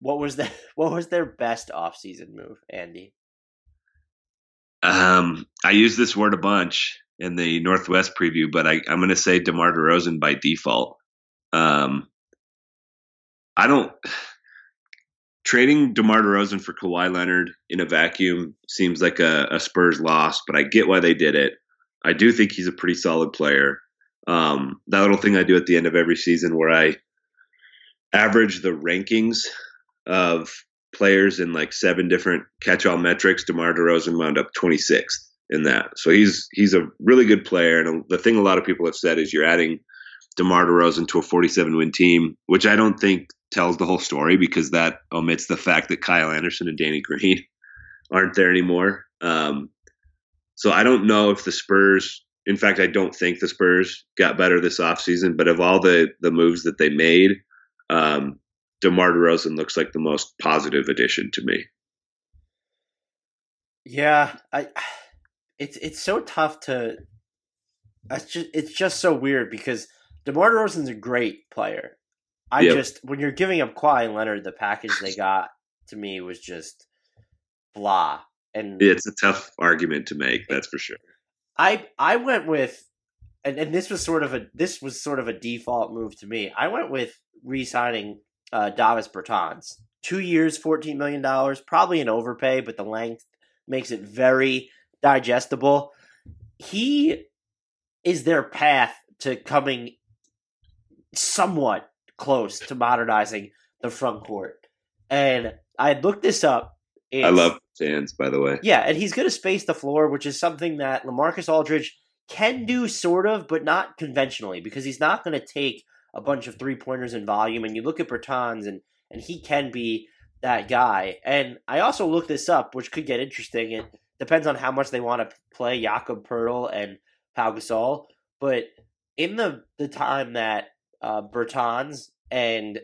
What was the what was their best offseason move, Andy? Um, I use this word a bunch in the Northwest preview, but I, I'm going to say DeMar DeRozan by default. Um, I don't trading DeMar DeRozan for Kawhi Leonard in a vacuum seems like a, a, Spurs loss, but I get why they did it. I do think he's a pretty solid player. Um, that little thing I do at the end of every season where I average the rankings of players in like seven different catch-all metrics. DeMar DeRozan wound up 26th in that. So he's he's a really good player. And the thing a lot of people have said is you're adding DeMar DeRozan to a 47 win team, which I don't think tells the whole story because that omits the fact that Kyle Anderson and Danny Green aren't there anymore. Um, so I don't know if the Spurs, in fact, I don't think the Spurs got better this offseason, but of all the, the moves that they made, um, DeMar DeRozan looks like the most positive addition to me. Yeah, I it's it's so tough to it's just it's just so weird because DeMar DeRozan's a great player. I yep. just when you're giving up Kawhi Leonard, the package they got to me was just blah. And it's a tough argument to make, that's for sure. I I went with and, and this was sort of a this was sort of a default move to me. I went with re-signing uh, Davis Bertans. Two years, $14 million, probably an overpay, but the length makes it very digestible. He is their path to coming somewhat close to modernizing the front court. And I looked this up. It's, I love fans, by the way. Yeah, and he's going to space the floor, which is something that Lamarcus Aldridge can do sort of, but not conventionally, because he's not going to take a bunch of three pointers in volume. And you look at Bertans, and and he can be that guy. And I also looked this up, which could get interesting. It depends on how much they want to play Jakob Poeltl and Pau Gasol. But in the the time that uh, Bertans and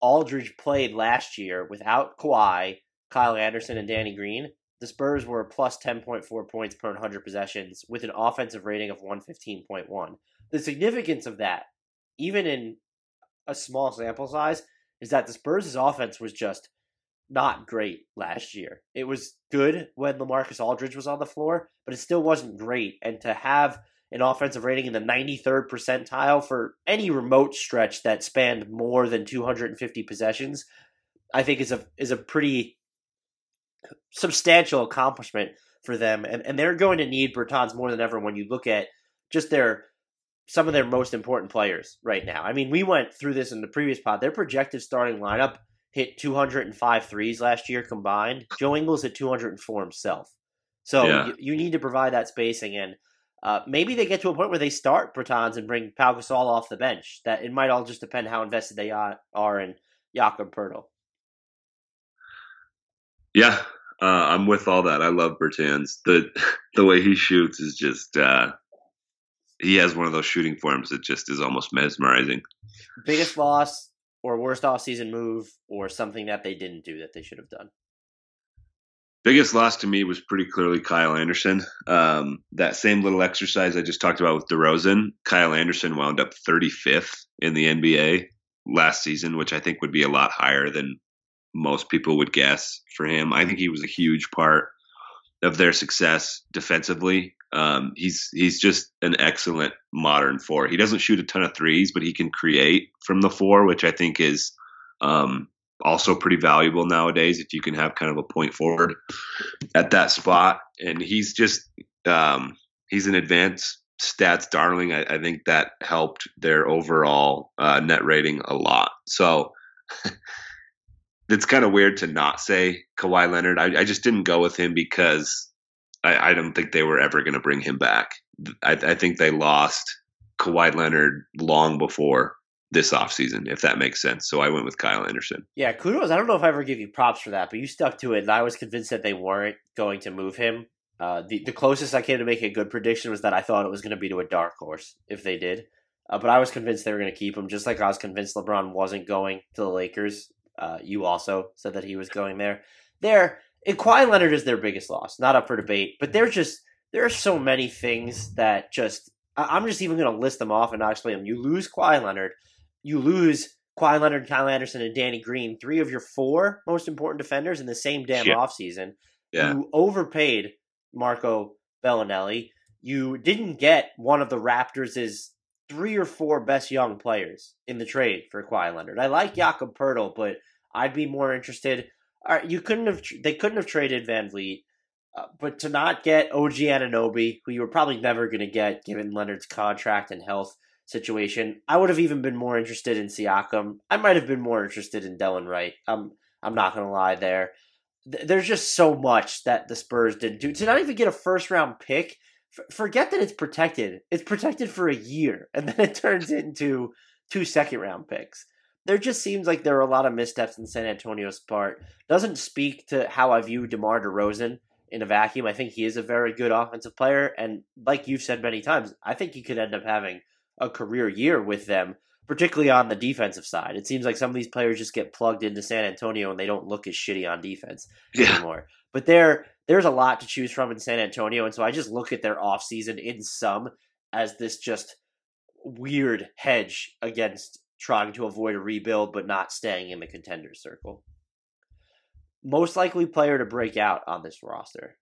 Aldridge played last year without Kawhi, Kyle Anderson, and Danny Green, the Spurs were plus 10.4 points per 100 possessions with an offensive rating of 115.1. The significance of that even in a small sample size, is that the Spurs' offense was just not great last year. It was good when Lamarcus Aldridge was on the floor, but it still wasn't great. And to have an offensive rating in the 93rd percentile for any remote stretch that spanned more than 250 possessions, I think is a is a pretty substantial accomplishment for them. And and they're going to need Bertans more than ever when you look at just their some of their most important players right now. I mean, we went through this in the previous pod. Their projected starting lineup hit 205 threes last year combined. Joe Ingles hit 204 himself. So yeah. you, you, need to provide that spacing, and uh, maybe they get to a point where they start Bertans and bring Pau Gasol off the bench. That it might all just depend how invested they are in Jakob Poeltl. Yeah, uh, I'm with all that. I love Bertans. the The way he shoots is just uh, he has one of those shooting forms that just is almost mesmerizing. Biggest loss or worst offseason move or something that they didn't do that they should have done? Biggest loss to me was pretty clearly Kyle Anderson. Um, that same little exercise I just talked about with DeRozan, Kyle Anderson wound up 35th in the NBA last season, which I think would be a lot higher than most people would guess for him. I think he was a huge part of their success defensively. Um, he's he's just an excellent modern four. He doesn't shoot a ton of threes, but he can create from the four, which I think is um, also pretty valuable nowadays. If you can have kind of a point forward at that spot, and he's just um, he's an advanced stats darling. I, I, think that helped their overall uh, net rating a lot. So. it's kind of weird to not say Kawhi Leonard. I, I just didn't go with him because I, I don't think they were ever going to bring him back. I, I, think they lost Kawhi Leonard long before this offseason, if that makes sense. So I went with Kyle Anderson. Yeah, kudos. I don't know if I ever give you props for that, but you stuck to it, and I was convinced that they weren't going to move him. Uh, the the closest I came to making a good prediction was that I thought it was going to be to a dark horse if they did, uh, but I was convinced they were going to keep him, just like I was convinced LeBron wasn't going to the Lakers. Uh, you also said that he was going there. There, and Kawhi Leonard is their biggest loss, not up for debate. But there's just there are so many things that just I'm just even going to list them off and not explain them. You lose Kawhi Leonard, you lose Kawhi Leonard, Kyle Anderson, and Danny Green, three of your four most important defenders in the same damn yeah. offseason. Yeah. You overpaid Marco Belinelli. You didn't get one of the Raptors' three or four best young players in the trade for Kawhi Leonard. I like Jakob Poeltl, but I'd be more interested all right, you couldn't have they couldn't have traded VanVleet, uh, but to not get OG Anunoby, who you were probably never going to get given Leonard's contract and health situation, I would have even been more interested in Siakam. I might have been more interested in Delon Wright. I'm I'm not going to lie there. There's just so much that the Spurs didn't do to not even get a first round pick. forget that it's protected. It's protected for a year, and then it turns into two second round picks there just seems like there are a lot of missteps in San Antonio's part. Doesn't speak to how I view DeMar DeRozan in a vacuum. I think he is a very good offensive player, and like you've said many times, I think he could end up having a career year with them, particularly on the defensive side. It seems like some of these players just get plugged into San Antonio and they don't look as shitty on defense yeah. anymore. But there, there's a lot to choose from in San Antonio, and so I just look at their offseason in sum as this just weird hedge against trying to avoid a rebuild but not staying in the contender circle. Most likely player to break out on this roster.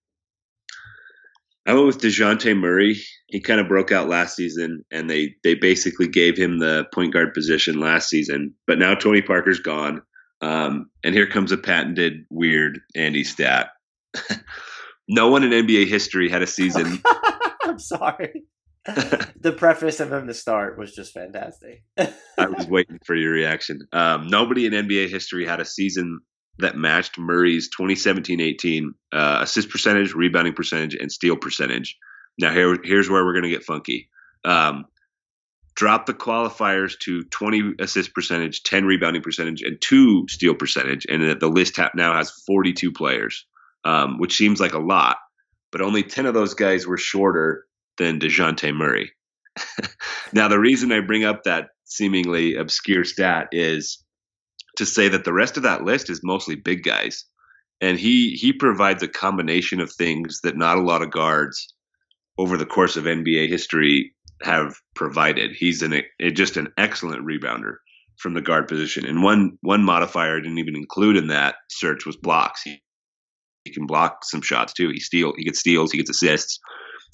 I went with Dejounte Murray. He kind of broke out last season, and they they basically gave him the point guard position last season. But now Tony Parker's gone, um, and here comes a patented weird Andy stat. no one in NBA history had a season. I'm sorry. the preface of him to start was just fantastic. I was waiting for your reaction. Um, nobody in NBA history had a season that matched Murray's 2017-18 uh, assist percentage, rebounding percentage, and steal percentage. Now here, here's where we're going to get funky. Um, drop the qualifiers to 20 assist percentage, 10 rebounding percentage, and two steal percentage, and the list now has 42 players, um, which seems like a lot, but only 10 of those guys were shorter than DeJounte Murray. now, the reason I bring up that seemingly obscure stat is to say that the rest of that list is mostly big guys. And he, he provides a combination of things that not a lot of guards over the course of NBA history have provided. He's an, just an excellent rebounder from the guard position. And one one modifier I didn't even include in that search was blocks. He, he can block some shots too. He steal he gets steals, he gets assists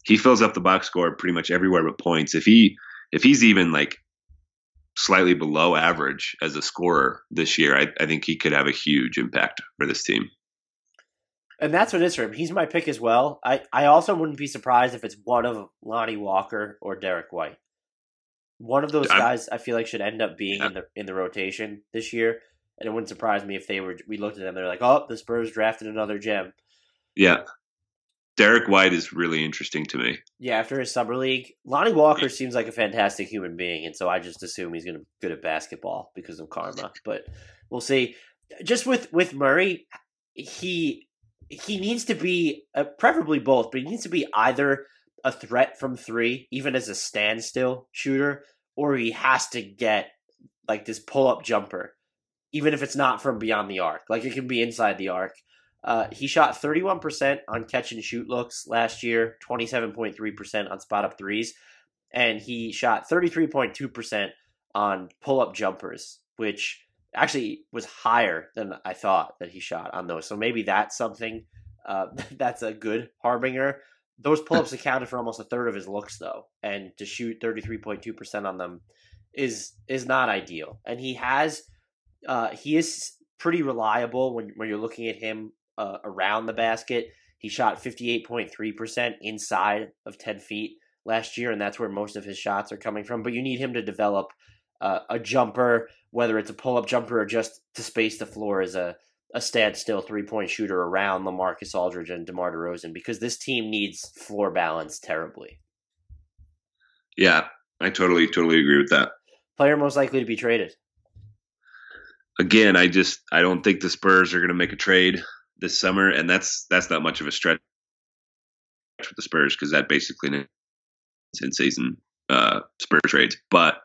he fills up the box score pretty much everywhere but points. If he if he's even like slightly below average as a scorer this year, I, I think he could have a huge impact for this team. And that's what it is for him. He's my pick as well. I, I also wouldn't be surprised if it's one of Lonnie Walker or Derrick White. One of those I'm, guys I feel like should end up being yeah. in the in the rotation this year. And it wouldn't surprise me if they were we looked at them, they're like, Oh, the Spurs drafted another gem. Yeah. Derrick White is really interesting to me. Yeah, after his summer league, Lonnie Walker seems like a fantastic human being, and so I just assume he's going to be good at basketball because of karma. But we'll see. Just with with Murray, he he needs to be uh, preferably both, but he needs to be either a threat from three, even as a standstill shooter, or he has to get like this pull up jumper, even if it's not from beyond the arc. Like it can be inside the arc. Uh, he shot 31% on catch and shoot looks last year, 27.3% on spot up threes, and he shot 33.2% on pull up jumpers, which actually was higher than I thought that he shot on those. So maybe that's something uh, that's a good harbinger. Those pull ups accounted for almost a third of his looks, though, and to shoot 33.2% on them is is not ideal. And he has uh, he is pretty reliable when when you're looking at him uh, around the basket. He shot 58.3% inside of 10 feet last year, and that's where most of his shots are coming from. But you need him to develop uh, a jumper, whether it's a pull up jumper or just to space the floor as a, a standstill three point shooter around Lamarcus Aldridge and DeMar DeRozan because this team needs floor balance terribly. Yeah, I totally, totally agree with that. Player most likely to be traded. Again, I just I don't think the Spurs are going to make a trade this summer, and that's that's not much of a stretch with the Spurs because that basically in season uh, Spurs trades. But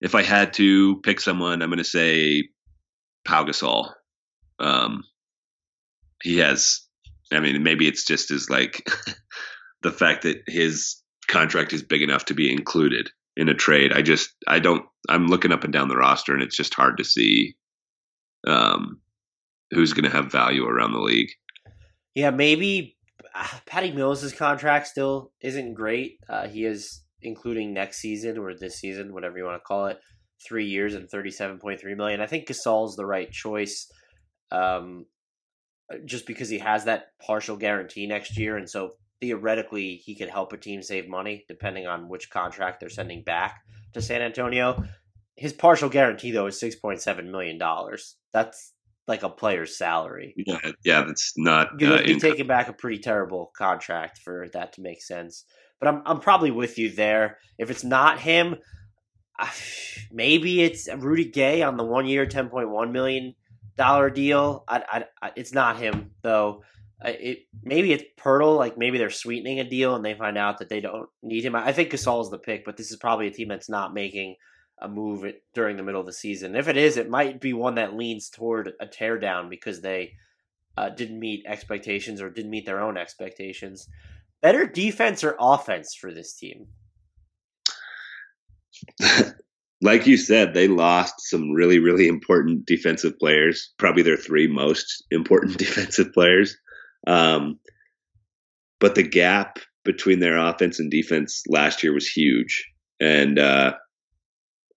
if I had to pick someone, I'm going to say Pau Gasol. Um, he has, I mean, maybe it's just as like the fact that his contract is big enough to be included in a trade. I just, I don't, I'm looking up and down the roster, and it's just hard to see um, who's going to have value around the league. Yeah, maybe uh, Patty Mills' contract still isn't great. Uh, he is, including next season or this season, whatever you want to call it, three years and thirty-seven point three million. I think Gasol's the right choice, um, just because he has that partial guarantee next year, and so theoretically he could help a team save money depending on which contract they're sending back to San Antonio. His partial guarantee though is six point seven million dollars. That's like a player's salary. Yeah, yeah, that's not. You'd uh, be taking back a pretty terrible contract for that to make sense. But I'm I'm probably with you there. If it's not him, maybe it's Rudy Gay on the one year, ten point one million dollar deal. I, I, I, it's not him though. It maybe it's Poeltl. Like maybe they're sweetening a deal and they find out that they don't need him. I think Gasol's the pick, but this is probably a team that's not making a move during the middle of the season. If it is, it might be one that leans toward a teardown because they uh, didn't meet expectations or didn't meet their own expectations. Better defense or offense for this team? like you said, they lost some really, really important defensive players, probably their three most important defensive players. Um, but the gap between their offense and defense last year was huge. And uh,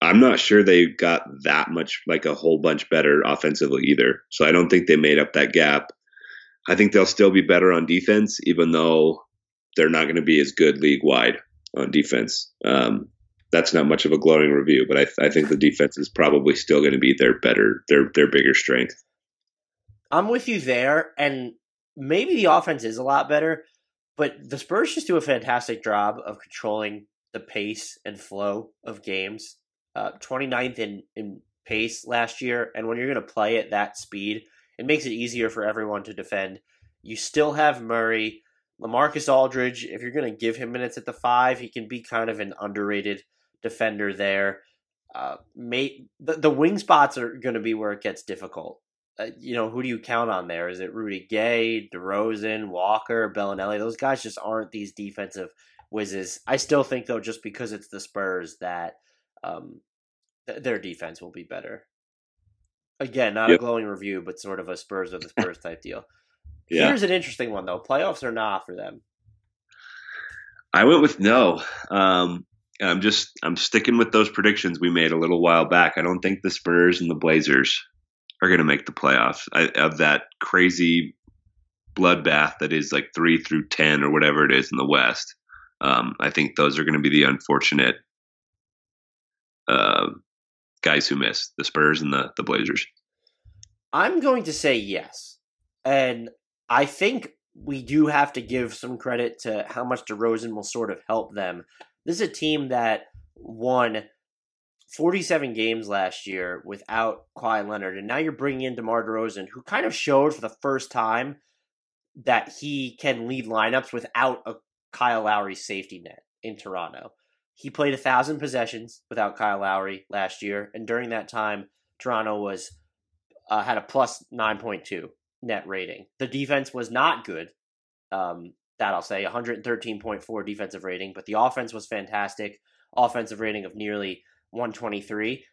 I'm not sure they got that much, like a whole bunch better offensively either. So I don't think they made up that gap. I think they'll still be better on defense, even though they're not going to be as good league wide on defense. Um, that's not much of a glowing review, but I, I think the defense is probably still going to be their better, their their bigger strength. I'm with you there, and maybe the offense is a lot better, but the Spurs just do a fantastic job of controlling the pace and flow of games uh, 29th in, in pace last year. And when you're going to play at that speed, it makes it easier for everyone to defend. You still have Murray. Lamarcus Aldridge, if you're going to give him minutes at the five, he can be kind of an underrated defender there. Uh, may, the, the wing spots are going to be where it gets difficult. Uh, you know, who do you count on there? Is it Rudy Gay, DeRozan, Walker, Belinelli? Those guys just aren't these defensive whizzes. I still think, though, just because it's the Spurs, that um, th- their defense will be better. Again, not yep. a glowing review, but sort of a Spurs of the Spurs type deal. Yeah. Here's an interesting one though: playoffs or not for them. I went with no. Um, I'm just I'm sticking with those predictions we made a little while back. I don't think the Spurs and the Blazers are going to make the playoffs I, of that crazy bloodbath that is like three through ten or whatever it is in the West. Um, I think those are going to be the unfortunate uh, guys who miss the Spurs and the the Blazers? I'm going to say yes, and I think we do have to give some credit to how much DeRozan will sort of help them. This is a team that won 47 games last year without Kawhi Leonard, and now you're bringing in DeMar DeRozan, who kind of showed for the first time that he can lead lineups without a Kyle Lowry's safety net in Toronto. He played a thousand possessions without Kyle Lowry last year, and during that time, Toronto was uh, had a plus nine point two net rating. The defense was not good. Um, that I'll say 113.4 defensive rating, but the offense was fantastic. Offensive rating of nearly 123.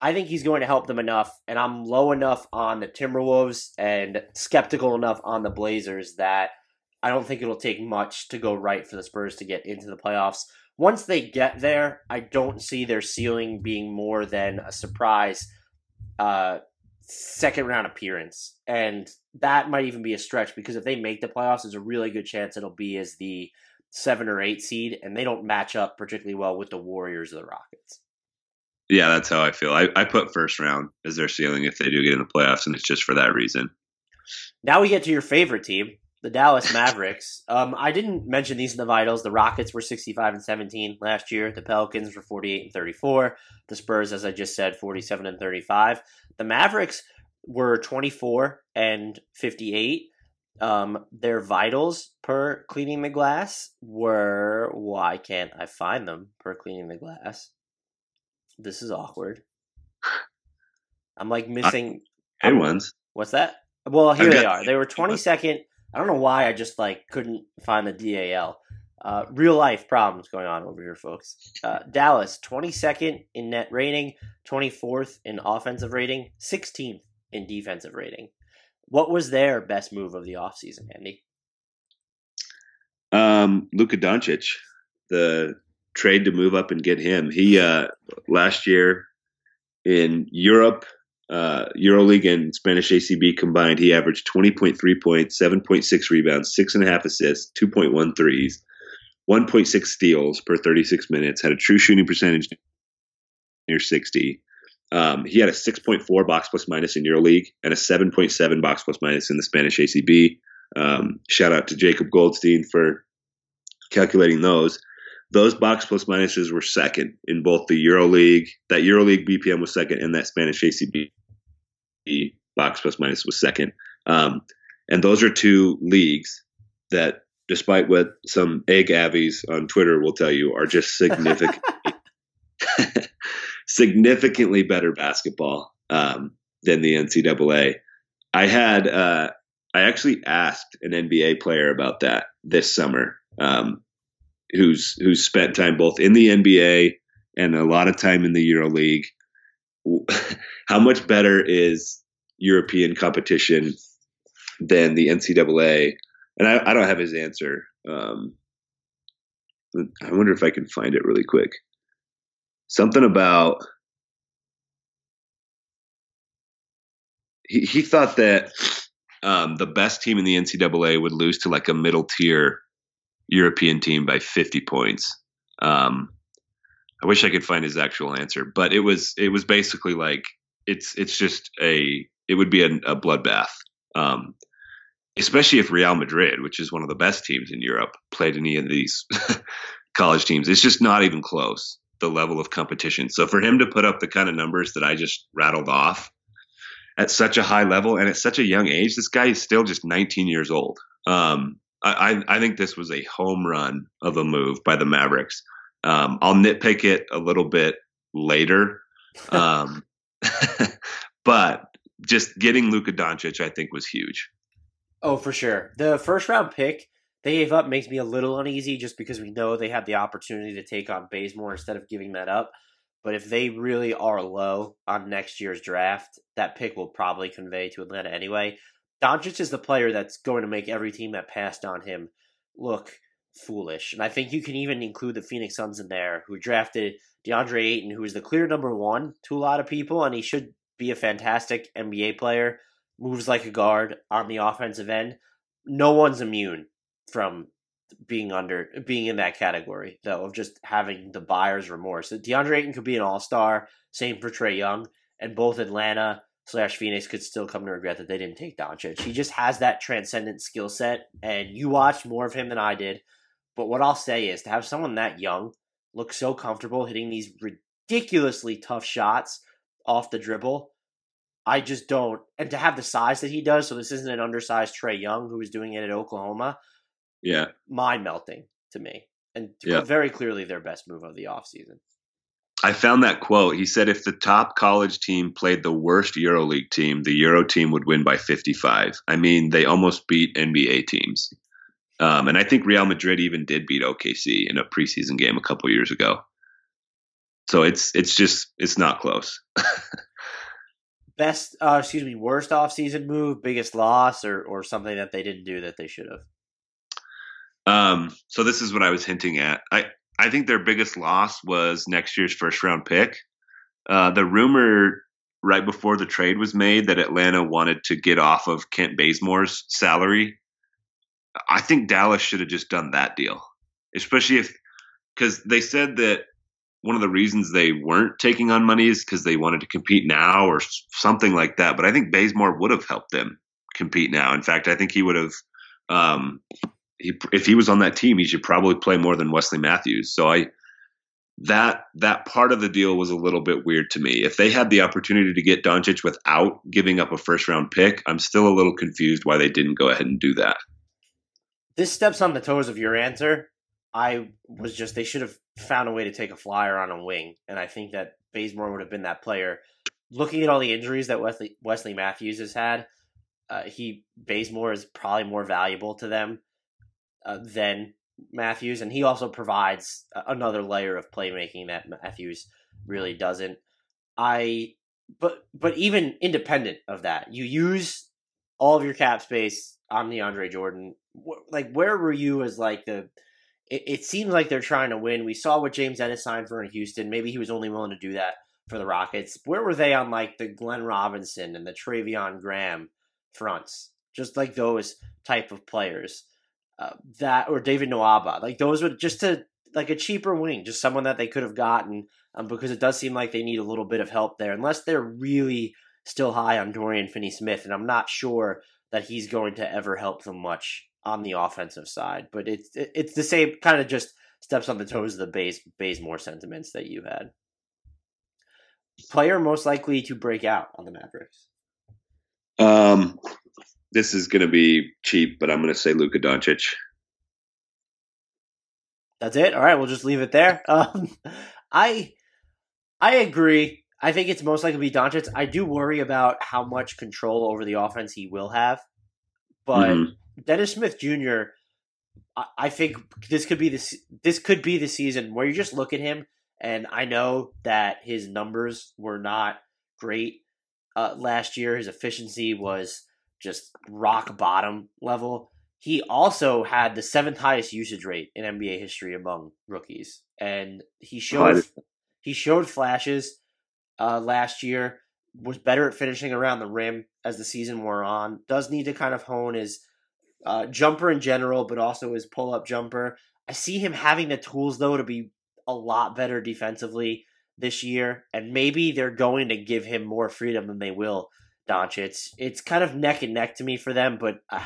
I think he's going to help them enough, and I'm low enough on the Timberwolves and skeptical enough on the Blazers that I don't think it'll take much to go right for the Spurs to get into the playoffs. Once they get there, I don't see their ceiling being more than a surprise uh, second round appearance. And that might even be a stretch because if they make the playoffs, there's a really good chance it'll be as the seven or eight seed, and they don't match up particularly well with the Warriors or the Rockets. Yeah, that's how I feel. I, I put first round as their ceiling if they do get in the playoffs, and it's just for that reason. Now we get to your favorite team, the Dallas Mavericks. um, I didn't mention these in the vitals. The Rockets were 65 and 17 last year. The Pelicans were 48 and 34. The Spurs, as I just said, 47 and 35. The Mavericks were 24 and 58. Um, their vitals per cleaning the glass were why can't I find them per cleaning the glass? This is awkward. I'm like missing Good ones. What's that? Well, here they are. They were 22nd. I don't know why I just like couldn't find the DAL. Uh, real life problems going on over here, folks. Uh, Dallas, 22nd in net rating, 24th in offensive rating, 16th in defensive rating. What was their best move of the offseason, Andy? Um, Luka Doncic, the trade to move up and get him. He uh, last year in Europe, uh, EuroLeague and Spanish ACB combined, he averaged twenty point three points, seven point six rebounds, six and a half assists, two point one threes, one point six steals per thirty six minutes. Had a true shooting percentage near sixty. Um, he had a 6.4 box plus minus in EuroLeague and a 7.7 box plus minus in the Spanish ACB. Um, shout out to Jacob Goldstein for calculating those. Those box plus minuses were second in both the EuroLeague. That EuroLeague BPM was second, and that Spanish ACB box plus minus was second. Um, and those are two leagues that, despite what some egg avies on Twitter will tell you, are just significant, significantly better basketball um, than the NCAA. I had uh, I actually asked an NBA player about that this summer, um, who's who's spent time both in the NBA and a lot of time in the EuroLeague. How much better is European competition than the NCAA? And I, I don't have his answer. Um, I wonder if I can find it really quick. Something about he, he thought that um, the best team in the NCAA would lose to like a middle tier European team by 50 points. Um, I wish I could find his actual answer, but it was it was basically like it's it's just a it would be a, a bloodbath, um, especially if Real Madrid, which is one of the best teams in Europe, played any of these college teams. It's just not even close the level of competition. So for him to put up the kind of numbers that I just rattled off at such a high level and at such a young age, this guy is still just 19 years old. Um, I, I think this was a home run of a move by the Mavericks. Um, I'll nitpick it a little bit later, um, but just getting Luka Doncic, I think, was huge. Oh, for sure. The first round pick they gave up makes me a little uneasy just because we know they have the opportunity to take on Bazemore instead of giving that up. But if they really are low on next year's draft, that pick will probably convey to Atlanta anyway. Doncic is the player that's going to make every team that passed on him look foolish. And I think you can even include the Phoenix Suns in there, who drafted DeAndre Ayton, who is the clear number one to a lot of people, and he should be a fantastic NBA player, moves like a guard on the offensive end. No one's immune from being under being in that category though of just having the buyer's remorse. DeAndre Ayton could be an all star, same for Trae Young, and both Atlanta slash Phoenix could still come to regret that they didn't take Doncic. He just has that transcendent skill set, and you watched more of him than I did. But what I'll say is to have someone that young look so comfortable hitting these ridiculously tough shots off the dribble, I just don't. And to have the size that he does, so this isn't an undersized Trae Young who was doing it at Oklahoma, Yeah, mind melting. to me, and Yeah. very clearly their best move of the offseason. I found that quote. He said if the top college team played the worst EuroLeague team, the Euro team would win by 55. I mean, they almost beat NBA teams. Um, and I think Real Madrid even did beat OKC in a preseason game a couple years ago. So it's it's just it's not close. Best, uh, excuse me, worst offseason move, biggest loss, or or something that they didn't do that they should have. Um, so this is what I was hinting at. I I think their biggest loss was next year's first round pick. Uh, the rumor right before the trade was made that Atlanta wanted to get off of Kent Bazemore's salary. I think Dallas should have just done that deal, especially if because they said that one of the reasons they weren't taking on money is because they wanted to compete now or something like that. But I think Bazemore would have helped them compete now. In fact, I think he would have. Um, he, if he was on that team, he should probably play more than Wesley Matthews. So I that that part of the deal was a little bit weird to me. If they had the opportunity to get Doncic without giving up a first round pick, I'm still a little confused why they didn't go ahead and do that. This steps on the toes of your answer. I was just they should have found a way to take a flyer on a wing, and I think that Bazemore would have been that player. Looking at all the injuries that Wesley Wesley Matthews has had, uh, he Bazemore is probably more valuable to them uh, than Matthews, and he also provides another layer of playmaking that Matthews really doesn't. I but but even independent of that, you use all of your cap space on DeAndre Jordan. Wh- Like, where were you as like the? It, it seems like they're trying to win. We saw what James Ennis signed for in Houston. Maybe he was only willing to do that for the Rockets. Where were they on like the Glenn Robinson and the Treveon Graham fronts? Just like those type of players, uh, that or David Nwaba. Like those would just to like a cheaper wing, just someone that they could have gotten. Um, because it does seem like they need a little bit of help there, unless they're really still high on Dorian Finney-Smith, and I'm not sure that he's going to ever help them much on the offensive side. But it's it's the same kind of just steps on the toes of the base Bazemore sentiments that you had. Player most likely to break out on the Mavericks. Um, this is going to be cheap, but I'm going to say Luka Doncic. That's it. All right, we'll just leave it there. Um, I I agree. I think it's most likely to be Doncic. I do worry about how much control over the offense he will have, but Mhm. Dennis Smith Jr. I, I think this could be the this could be the season where you just look at him, and I know that his numbers were not great uh, last year. His efficiency was just rock bottom level. He also had the seventh highest usage rate in NBA history among rookies, and he showed Right. he showed flashes uh, last year. Was better at finishing around the rim as the season wore on. Does need to kind of hone his uh, jumper in general, but also his pull up jumper. I see him having the tools though to be a lot better defensively this year, and maybe they're going to give him more freedom than they will. Doncic, it's kind of neck and neck to me for them, but uh,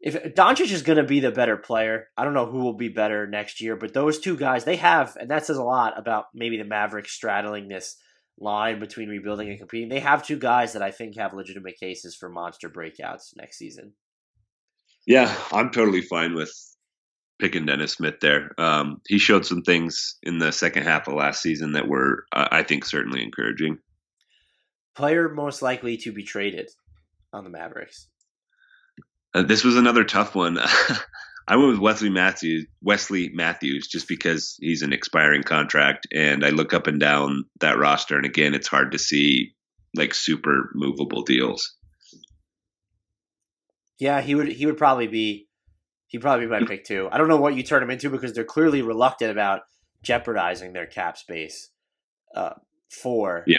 if Doncic is going to be the better player, I don't know who will be better next year, but those two guys they have, and that says a lot about maybe the Mavericks straddling this line between rebuilding and competing. They have two guys that I think have legitimate cases for monster breakouts next season. Yeah, I'm totally fine with picking Dennis Smith there. Um, he showed some things in the second half of last season that were, uh, I think, certainly encouraging. Player most likely to be traded on the Mavericks. Uh, this was another tough one. I went with Wesley Matthews. Wesley Matthews, just because he's an expiring contract, and I look up and down that roster, and again, it's hard to see like super movable deals. Yeah, he would he would probably be he'd probably be my pick too. I don't know what you turn him into because they're clearly reluctant about jeopardizing their cap space uh, for Yeah.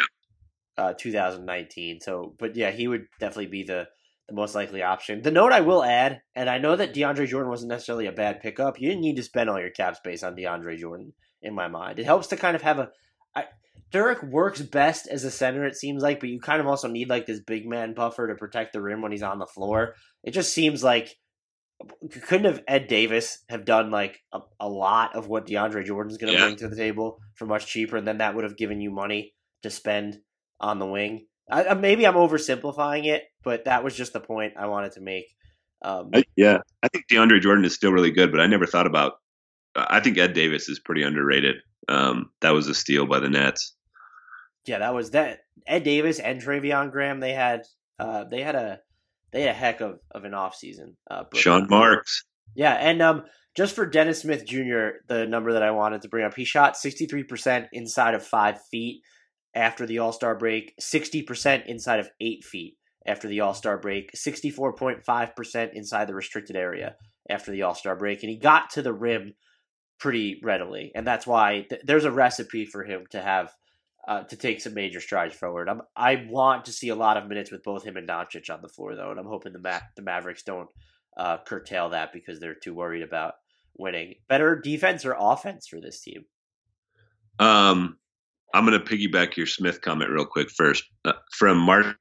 uh, 2019. So, but yeah, he would definitely be the the most likely option. The note I will add, and I know that DeAndre Jordan wasn't necessarily a bad pickup. You didn't need to spend all your cap space on DeAndre Jordan, in my mind. It helps to kind of have a. I, Dirk works best as a center, it seems like, but you kind of also need like this big man buffer to protect the rim when he's on the floor. It just seems like couldn't have Ed Davis have done like a, a lot of what DeAndre Jordan's going to Yeah. bring to the table for much cheaper, and then that would have given you money to spend on the wing. I, I- maybe I'm oversimplifying it, but that was just the point I wanted to make. Um, I, yeah, I think DeAndre Jordan is still really good, but I never thought about I think Ed Davis is pretty underrated. Um, that was a steal by the Nets. Yeah, that was that. Ed Davis and Treveon Graham. They had uh, they had a they had a heck of, of an offseason. Uh, Sean Marks. Yeah, and um, just for Dennis Smith Jr., the number that I wanted to bring up, he shot 63% inside of five feet after the All Star break, 60% inside of eight feet after the All Star break, 64.5% inside the restricted area after the All Star break, and he got to the rim pretty readily, and that's why th- there's a recipe for him to have uh, to take some major strides forward. I'm, I want to see a lot of minutes with both him and Doncic on the floor, though, and I'm hoping the Ma- the Mavericks don't uh, curtail that because they're too worried about winning. Better defense or offense for this team? Um, I'm going to piggyback your Smith comment real quick first. Uh, from March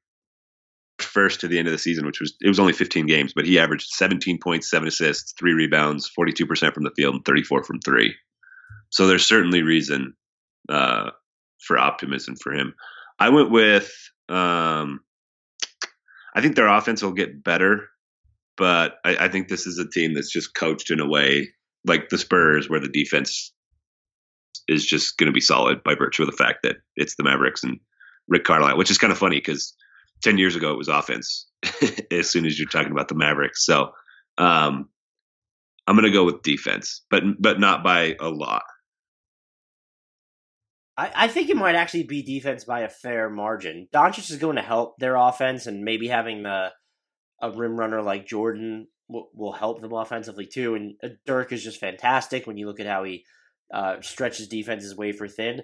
first to the end of the season, which was it was only 15 games, but he averaged 17 points, seven assists, three rebounds, 42 percent from the field, and 34 from three. So there's certainly reason uh, for optimism for him. I went with um, I think their offense will get better, but I, I think this is a team that's just coached in a way like the Spurs, where the defense is just going to be solid by virtue of the fact that it's the Mavericks and Rick Carlisle, which is kind of funny because 10 years ago it was offense as soon as you're talking about the Mavericks. So um, I'm going to go with defense, but but not by a lot. I, I think it might actually be defense by a fair margin. Doncic is going to help their offense, and maybe having the a rim runner like Jordan will, will help them offensively too. And uh, Dirk is just fantastic when you look at how he uh, stretches defenses wafer thin.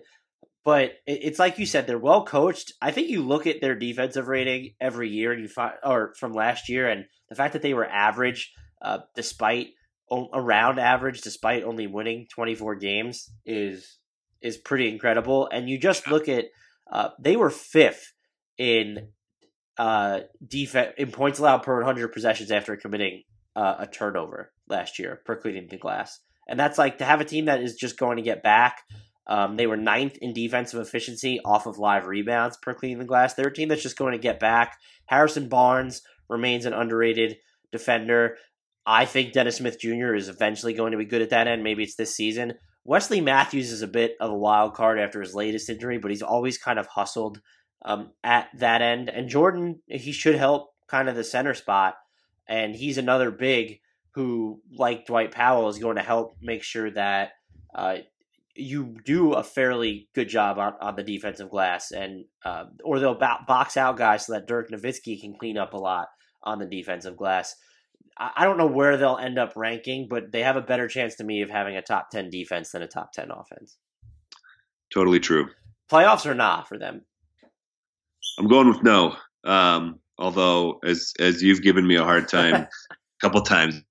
But it, it's like you said, they're well coached. I think you look at their defensive rating every year, and you find, or from last year, and the fact that they were average, uh, despite around average, despite only winning 24 games, is is pretty incredible. And you just look at uh, they were fifth in uh, defense in points allowed per 100 possessions after committing uh, a turnover last year per cleaning the glass. And that's like to have a team that is just going to get back. Um, they were ninth in defensive efficiency off of live rebounds per cleaning the glass. They're a team that's just going to get back. Harrison Barnes remains an underrated defender. I think Dennis Smith Jr. is eventually going to be good at that end. Maybe it's this season. Wesley Matthews is a bit of a wild card after his latest injury, but he's always kind of hustled um, at that end. And Jordan, he should help kind of the center spot. And he's another big who, like Dwight Powell, is going to help make sure that uh, you do a fairly good job on, on the defensive glass, and uh, or they'll box out guys so that Dirk Nowitzki can clean up a lot on the defensive glass. I don't know where they'll end up ranking, but they have a better chance to me of having a top 10 defense than a top 10 offense. Totally true. Playoffs or not for them? I'm going with no. Um, although, as as you've given me a hard time a couple times,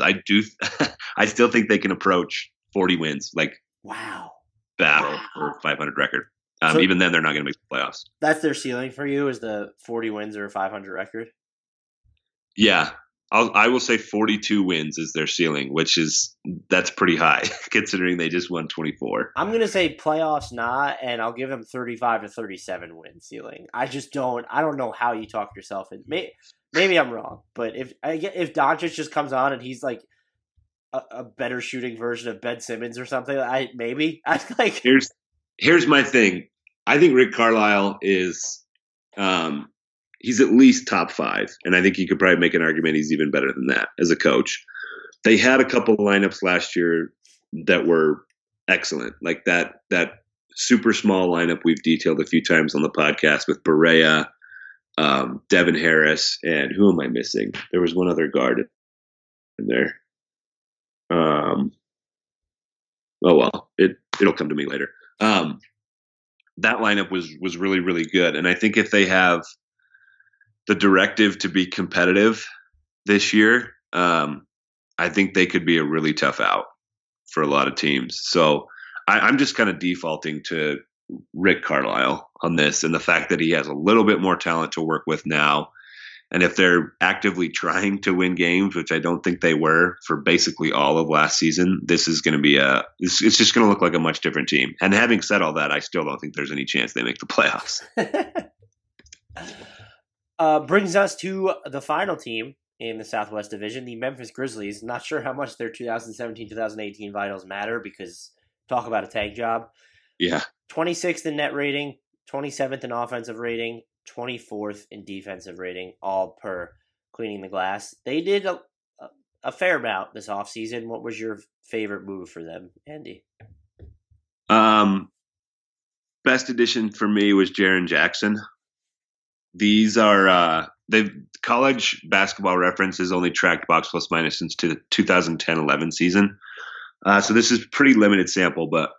I do. I still think they can approach 40 wins. Like wow, battle wow. for 500 record. Um, so even then, they're not going to make the playoffs. That's their ceiling for you, is the 40 wins or a 500 record. Yeah, I'll, I will say 42 wins is their ceiling, which is that's pretty high considering they just won 24. I'm gonna say playoffs not, and I'll give them 35 to 37 win ceiling. I just don't. I don't know how you talk yourself in. Maybe, maybe I'm wrong, but if if Doncic just comes on and he's like a, a better shooting version of Ben Simmons or something, I maybe I like. Here's here's my thing. I think Rick Carlisle is um, he's at least top five, and I think you could probably make an argument he's even better than that as a coach. They had a couple lineups last year that were excellent, like that that super small lineup we've detailed a few times on the podcast with Barea, um, Devin Harris, and who am I missing? There was one other guard in there. Um, oh well, it it'll come to me later. Um, that lineup was was really really good, and I think if they have the directive to be competitive this year, um, I think they could be a really tough out for a lot of teams. So I, I'm just kind of defaulting to Rick Carlisle on this and the fact that he has a little bit more talent to work with now. And if they're actively trying to win games, which I don't think they were for basically all of last season, this is going to be a, it's, it's just going to look like a much different team. And having said all that, I still don't think there's any chance they make the playoffs. Uh, brings us to the final team in the Southwest Division, the Memphis Grizzlies. Not sure how much their 2017-2018 vitals matter because talk about a tank job. Yeah. 26th in net rating, 27th in offensive rating, 24th in defensive rating, all per cleaning the glass. They did a, a, fair amount this offseason. What was your favorite move for them, Andy? Um, best addition for me was Jaren Jackson. These are uh, they college basketball reference has only tracked box plus minus since to the 2010-11 season. Uh, so this is pretty limited sample, but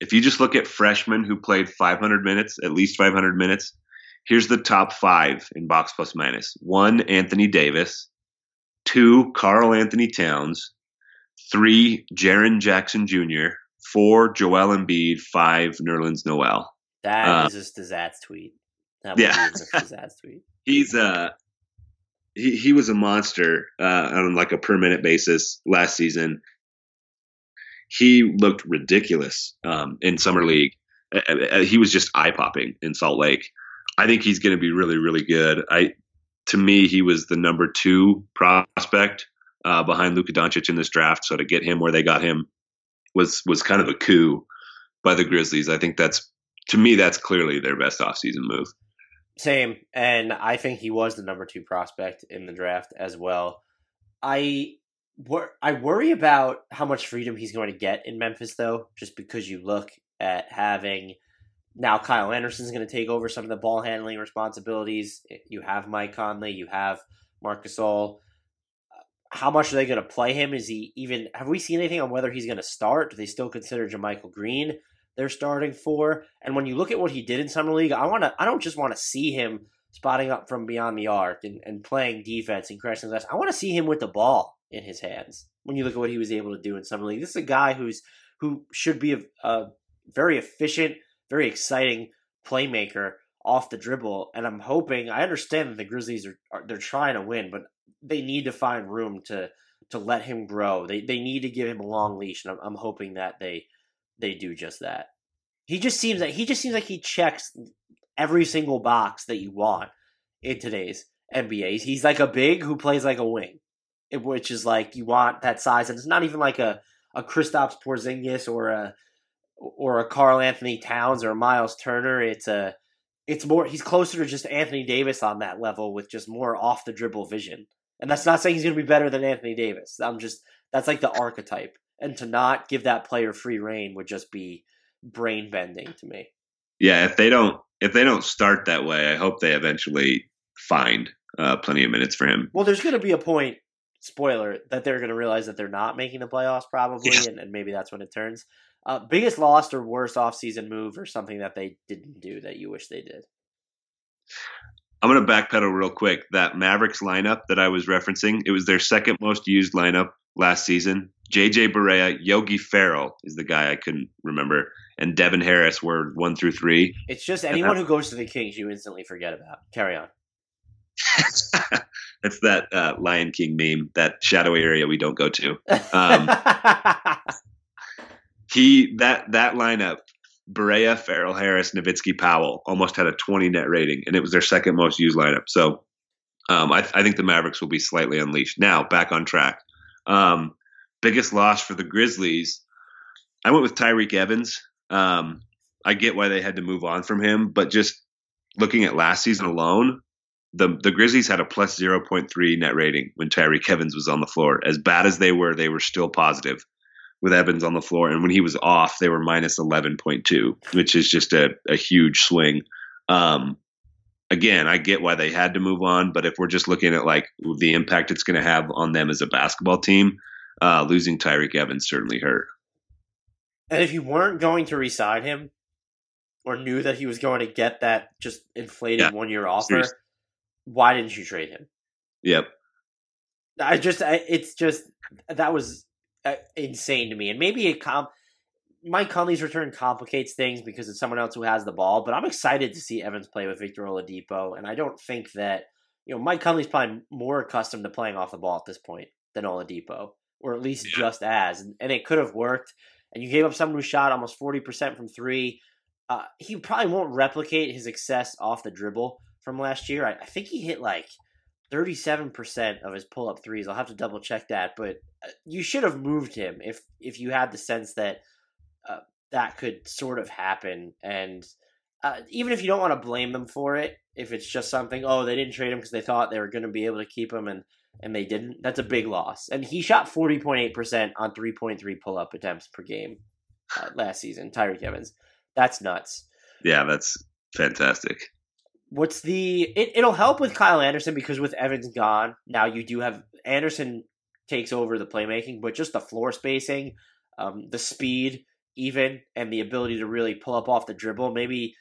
if you just look at freshmen who played 500 minutes, at least 500 minutes, here's the top five in box plus minus. One, Anthony Davis. Two, Karl Anthony Towns. Three, Jaren Jackson Jr. Four, Joel Embiid. Five, Nerlens Noel. That Uh, is just a Zats tweet. That yeah. was just a tweet. He's uh he he was a monster uh, on like a per minute basis last season. He looked ridiculous um, in summer league. Uh, he was just eye popping in Salt Lake. I think he's going to be really really good. I to me he was the number two prospect uh, behind Luka Doncic in this draft. So to get him where they got him was was kind of a coup by the Grizzlies. I think that's to me that's clearly their best offseason move. Same, and I think he was the number two prospect in the draft as well. I wor- I worry about how much freedom he's going to get in Memphis, though, just because you look at having now Kyle Anderson's going to take over some of the ball handling responsibilities. You have Mike Conley, you have Marcus Gasol. How much are they going to play him? Is he even? Have we seen anything on whether he's going to start? Do they still consider JaMychal Green they're starting for? And when you look at what he did in summer league, I want to. I don't just want to see him spotting up from beyond the arc and, and playing defense and crashing glass. I want to see him with the ball in his hands. When you look at what he was able to do in summer league, this is a guy who's who should be a, a very efficient, very exciting playmaker off the dribble. And I'm hoping. I understand that the Grizzlies are, are they're trying to win, but they need to find room to to let him grow. They they need to give him a long leash, and I'm, I'm hoping that they they do just that. He just seems like he just seems like he checks every single box that you want in today's NBA. He's like a big who plays like a wing, eh, which is like you want that size, and it's not even like a a Kristaps Porzingis or a or a Karl Anthony Towns or Miles Turner. It's a it's more he's closer to just Anthony Davis on that level with just more off the dribble vision. And that's not saying he's going to be better than Anthony Davis. I'm just that's like the archetype. And to not give that player free reign would just be brain bending to me. Yeah, if they don't if they don't start that way, I hope they eventually find uh, plenty of minutes for him. Well, there's going to be a point, spoiler, that they're going to realize that they're not making the playoffs probably, Yeah. and, and maybe that's when it turns. Uh, biggest lost or worst offseason move or something that they didn't do that you wish they did? I'm going to backpedal real quick. That Mavericks lineup that I was referencing, it was their second most used lineup last season. JJ Barea, Yogi Ferrell is the guy I couldn't remember, and Devin Harris were one through three. It's just anyone who goes to the Kings, you instantly forget about. Carry on. That's that uh, Lion King meme, that shadowy area we don't go to. Um, he that that lineup, Barea, Ferrell, Harris, Nowitzki, Powell, almost had a 20 net rating, and it was their second most used lineup. So um, I, I think the Mavericks will be slightly unleashed. Now back on track. Um, biggest loss for the Grizzlies. I went with Tyreke Evans. Um, I get why they had to move on from him, but just looking at last season alone, the the Grizzlies had a plus 0.3 net rating when Tyreke Evans was on the floor. As bad as they were, they were still positive with Evans on the floor. And when he was off, they were minus 11.2, which is just a, a huge swing. Um, again, I get why they had to move on, but if we're just looking at like the impact it's going to have on them as a basketball team, uh, losing Tyreke Evans certainly hurt. and if you weren't going to resign him, or knew that he was going to get that just inflated Yeah, one year offer, seriously. why didn't you trade him? Yep. I just, I, it's just that was uh, insane to me, and maybe it com. Mike Conley's return complicates things because it's someone else who has the ball, but I'm excited to see Evans play with Victor Oladipo, and I don't think that you know Mike Conley's probably more accustomed to playing off the ball at this point than Oladipo, or at least Yeah. just as, and, and it could have worked. And you gave up someone who shot almost forty percent from three. Uh, he probably won't replicate his success off the dribble from last year. I, I think he hit like 37% of his pull up threes. I'll have to double check that, but uh, you should have moved him if if you had the sense that uh, that could sort of happen. And uh, even if you don't want to blame them for it, if it's just something, oh, they didn't trade him because they thought they were going to be able to keep him and and they didn't, that's a big loss. And he shot 40.8% on 3.3 pull up attempts per game uh, last season, Tyreke Evans. That's nuts. Yeah, that's fantastic. What's the it, it'll help with Kyle Anderson because with Evans gone, now you do have Anderson takes over the playmaking, but just the floor spacing, um, the speed, even, and the ability to really pull up off the dribble. Maybe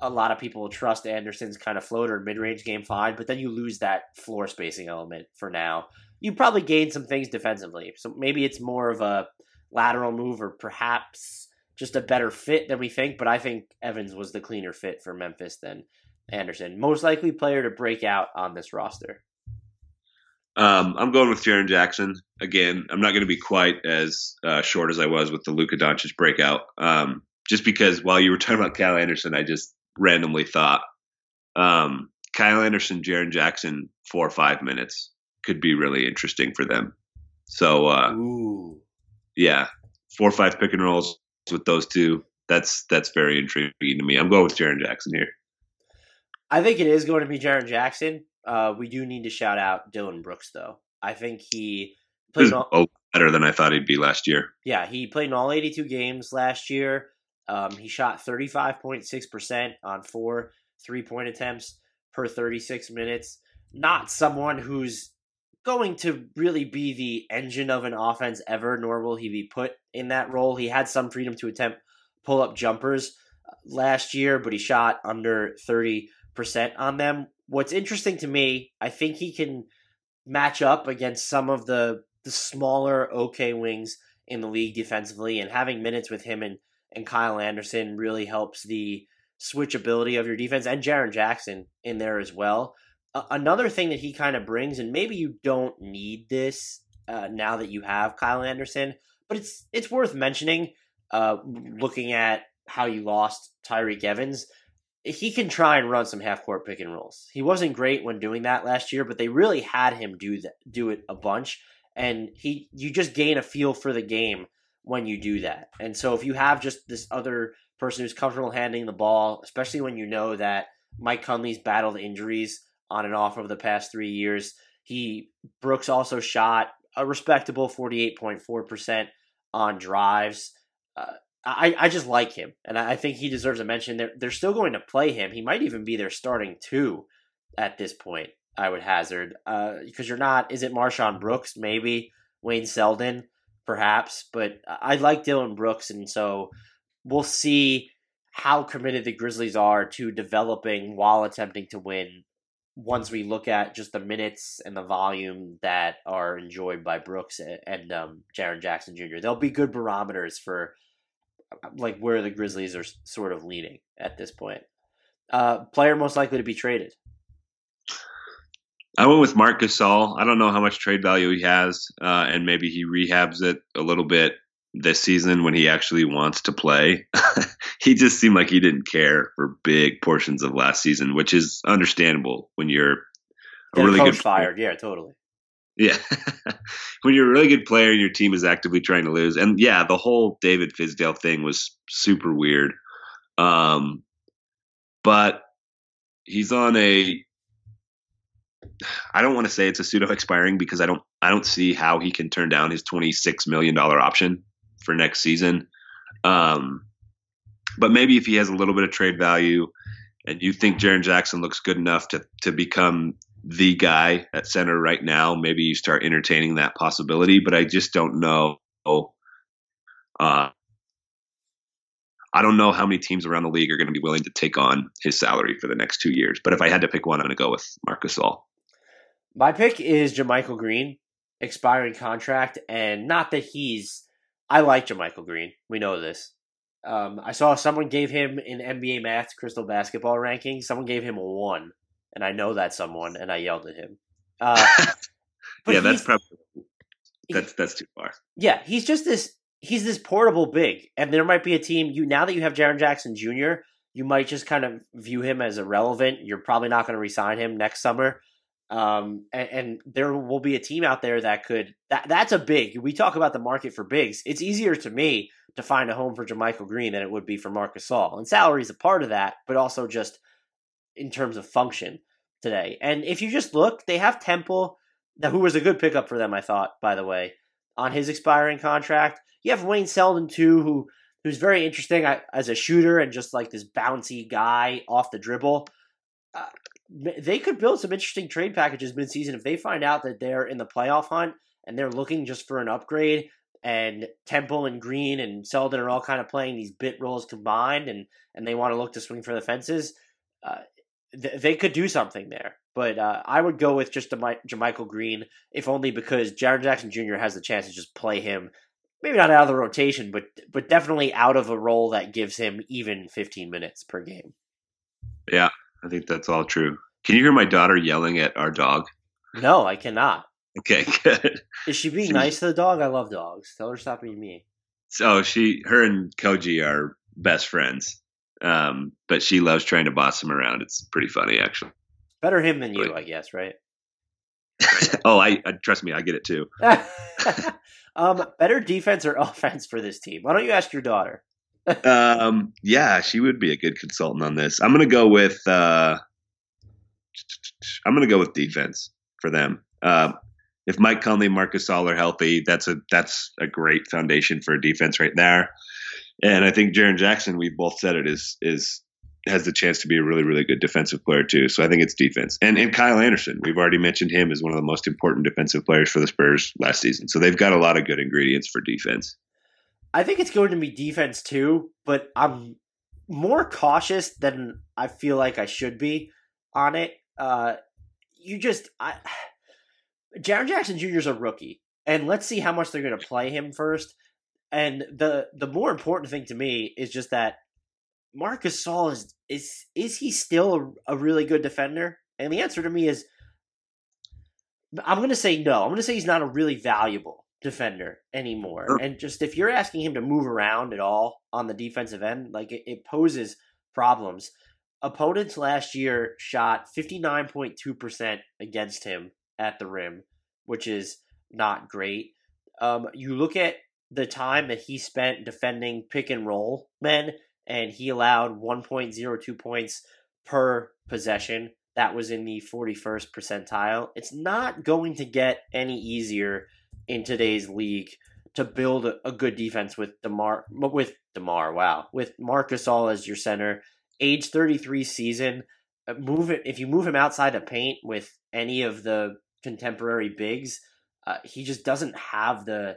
a lot of people trust Anderson's kind of floater mid range game fine, but then you lose that floor spacing element for now. You probably gain some things defensively. So maybe it's more of a lateral move or perhaps just a better fit than we think, but I think Evans was the cleaner fit for Memphis than Anderson. Most likely player to break out on this roster. Um, I'm going with Jaren Jackson again. I'm not going to be quite as uh, short as I was with the Luka Doncic breakout. Um, just because while you were talking about Kyle Anderson, I just randomly thought um, Kyle Anderson, Jaren Jackson, four or five minutes could be really interesting for them. So, uh, Ooh. yeah, four or five pick and rolls with those two. That's that's very intriguing to me. I'm going with Jaren Jackson here. I think it is going to be Jaren Jackson. Uh, we do need to shout out Dillon Brooks, though. I think he played. He's All, better than I thought he'd be last year. yeah, he played in all 82 games last year. Um, he shot 35.6% on four three point attempts per 36 minutes. Not someone who's going to really be the engine of an offense ever, nor will he be put in that role. He had some freedom to attempt pull up jumpers uh, last year, but he shot under 30% on them. What's interesting to me, I think he can match up against some of the the smaller okay wings in the league defensively and having minutes with him and, and Kyle Anderson really helps the switchability of your defense and Jaren Jackson in there as well. Uh, another thing that he kind of brings, and maybe you don't need this uh, now that you have Kyle Anderson, but it's it's worth mentioning. Uh, looking at how you lost Tyreke Evans, he can try and run some half court pick and rolls. He wasn't great when doing that last year, but they really had him do that, do it a bunch, and he you just gain a feel for the game when you do that. And so if you have just this other person who's comfortable handling the ball, especially when you know that Mike Conley's battled injuries on and off over the past three years, he Brooks also shot a respectable forty eight point four percent on drives. Uh, I, I just like him, and I think he deserves a mention. They're they're still going to play him. He might even be their starting two at this point. I would hazard uh, because you're not. Is it MarShon Brooks? Maybe Wayne Selden, perhaps. But I like Dillon Brooks, and so we'll see how committed the Grizzlies are to developing while attempting to win. Once we look at just the minutes and the volume that are enjoyed by Brooks and um, Jaren Jackson Jr., they'll be good barometers for like where the Grizzlies are sort of leaning at this point. Uh, player most likely to be traded. I went with Marc Gasol. I don't know how much trade value he has, uh, and maybe he rehabs it a little bit this season when he actually wants to play. he just seemed like he didn't care for big portions of last season, which is understandable when you're a really good fired. Yeah, totally. Yeah. when you're a really good player and your team is actively trying to lose. And yeah, the whole David Fizdale thing was super weird. Um, but he's on a I don't want to say it's a pseudo expiring because I don't I don't see how he can turn down his 26 million dollar option for next season. Um, but maybe if he has a little bit of trade value and you think Jaren Jackson looks good enough to to become the guy at center right now, maybe you start entertaining that possibility. But I just don't know. Uh, I don't know how many teams around the league are going to be willing to take on his salary for the next two years. But if I had to pick one, I'm going to go with Marcus Gasol. My pick is JaMychal Green, expiring contract, and not that he's. I like JaMychal Green. We know this. Um, I saw someone gave him in NBA Math Crystal Basketball ranking. Someone gave him a one, and I know that someone, and I yelled at him. Uh, yeah, that's probably that's that's too far. Yeah, he's just this. He's this portable big, and there might be a team. You now that you have Jaren Jackson Jr., you might just kind of view him as irrelevant. You're probably not going to resign him next summer. Um, and, and, there will be a team out there that could that that's a big. We talk about the market for bigs. It's easier to me to find a home for JaMychal Green than it would be for Marc Gasol. and salary is a part of that, but also just in terms of function today. And if you just look, they have Temple, who was a good pickup for them, I thought, by the way, on his expiring contract. You have Wayne Selden too, who who's very interesting as a shooter and just like this bouncy guy off the dribble. Uh, they could build some interesting trade packages midseason if they find out that they're in the playoff hunt and they're looking just for an upgrade. And Temple and Green and Selden are all kind of playing these bit roles combined, and and they want to look to swing for the fences. Uh, th- they could do something there. But uh, I would go with just JaMychal Green, if only because Jaren Jackson Jr. has the chance to just play him, maybe not out of the rotation, but but definitely out of a role that gives him even 15 minutes per game. Yeah, I think that's all true. Can you hear my daughter yelling at our dog? No, I cannot. Okay, good. Is she being nice to the dog? I love dogs. Tell her to stop being mean. So she, her, and Koji are best friends. Um, but she loves trying to boss him around. It's pretty funny, actually. Better him than you, but, I guess, right? oh, I, I, trust me, I get it too. um, better defense or offense for this team? Why don't you ask your daughter? um, yeah, she would be a good consultant on this. I'm gonna go with uh, I'm gonna go with defense for them. Uh, if Mike Conley, Marc Gasol are healthy, that's a that's a great foundation for defense right there. And I think Jaren Jackson, we've both said it is is has the chance to be a really really good defensive player too. So I think it's defense. And and Kyle Anderson, we've already mentioned him as one of the most important defensive players for the Spurs last season. So they've got a lot of good ingredients for defense. I think it's going to be defense too, but I'm more cautious than I feel like I should be on it. Uh, you just I Jaren Jackson Jr. is a rookie, and let's see how much they're going to play him first. And the the more important thing to me is just that Marc Gasol is is is he still a, a really good defender? And the answer to me is I'm going to say no. I'm going to say he's not a really valuable defender anymore. And just if you're asking him to move around at all on the defensive end, like it, it poses problems. Opponents last year shot 59.2% against him at the rim, which is not great. Um, you look at the time that he spent defending pick and roll men, and he allowed 1.02 points per possession. That was in the 41st percentile. It's not going to get any easier in today's league to build a, a good defense with Demar with Demar. Wow, with Marc Gasol as your center, age 33 season. Uh, move it if you move him outside the paint with any of the contemporary bigs. Uh, he just doesn't have the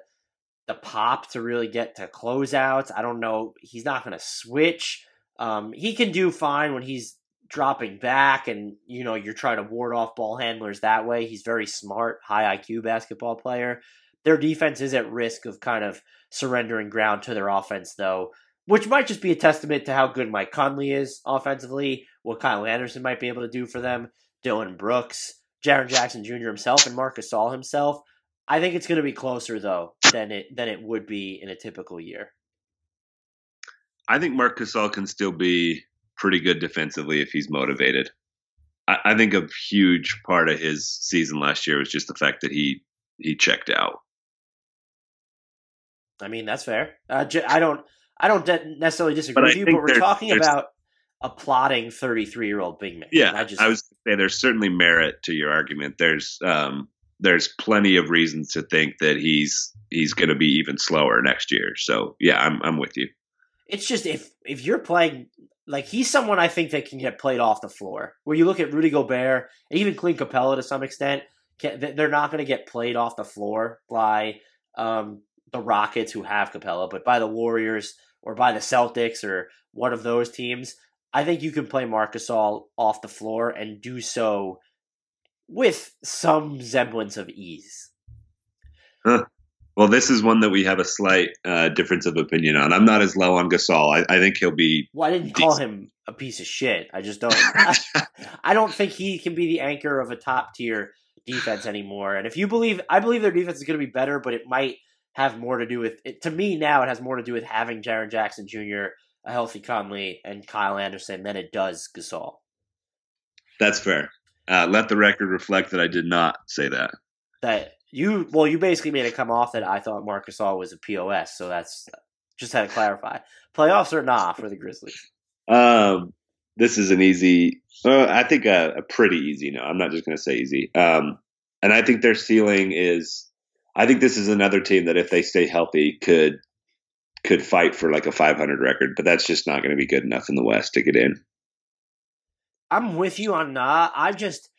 the pop to really get to closeouts. I don't know. He's not going to switch. Um, he can do fine when he's dropping back and you know you're trying to ward off ball handlers that way. He's very smart, high IQ basketball player. Their defense is at risk of kind of surrendering ground to their offense though, which might just be a testament to how good Mike Conley is offensively, what Kyle Anderson might be able to do for them, Dillon Brooks, Jaren Jackson Jr. himself, and Marcus Gasol himself. I think it's going to be closer though than it than it would be in a typical year. I think Marc Gasol can still be pretty good defensively if he's motivated. I, I, think a huge part of his season last year was just the fact that he he checked out. I mean, that's fair. Uh, I don't I don't necessarily disagree but with you, but we're talking about a plotting 33 year old big man. Yeah, I, just, I was say there's certainly merit to your argument. There's um, there's plenty of reasons to think that he's he's going to be even slower next year. So yeah, I'm I'm with you. It's just if if you're playing like he's someone I think that can get played off the floor. Where you look at Rudy Gobert and even Clint Capela to some extent, they're not going to get played off the floor by um, the Rockets who have Capela, but by the Warriors or by the Celtics or one of those teams. I think you can play Marc Gasol off the floor and do so with some semblance of ease. Huh. Well, this is one that we have a slight uh, difference of opinion on. I'm not as low on Gasol. I, I think he'll be. Well, I didn't decent. call him a piece of shit. I just don't. I, I don't think he can be the anchor of a top tier defense anymore. And if you believe, I believe their defense is going to be better, but it might have more to do with it. To me, now it has more to do with having Jaren Jackson Jr., a healthy Conley, and Kyle Anderson than it does Gasol. That's fair. Uh, let the record reflect that I did not say that. That you well, you basically made it come off that I thought Marc Gasol was a POS, so that's just had to clarify. Playoffs or not for the Grizzlies? Um, this is an easy. Uh, I think a, a, pretty easy. No, I'm not just going to say easy. Um, and I think their ceiling is. I think this is another team that if they stay healthy could could fight for like a 500 record, but that's just not going to be good enough in the West to get in. I'm with you on that. I just,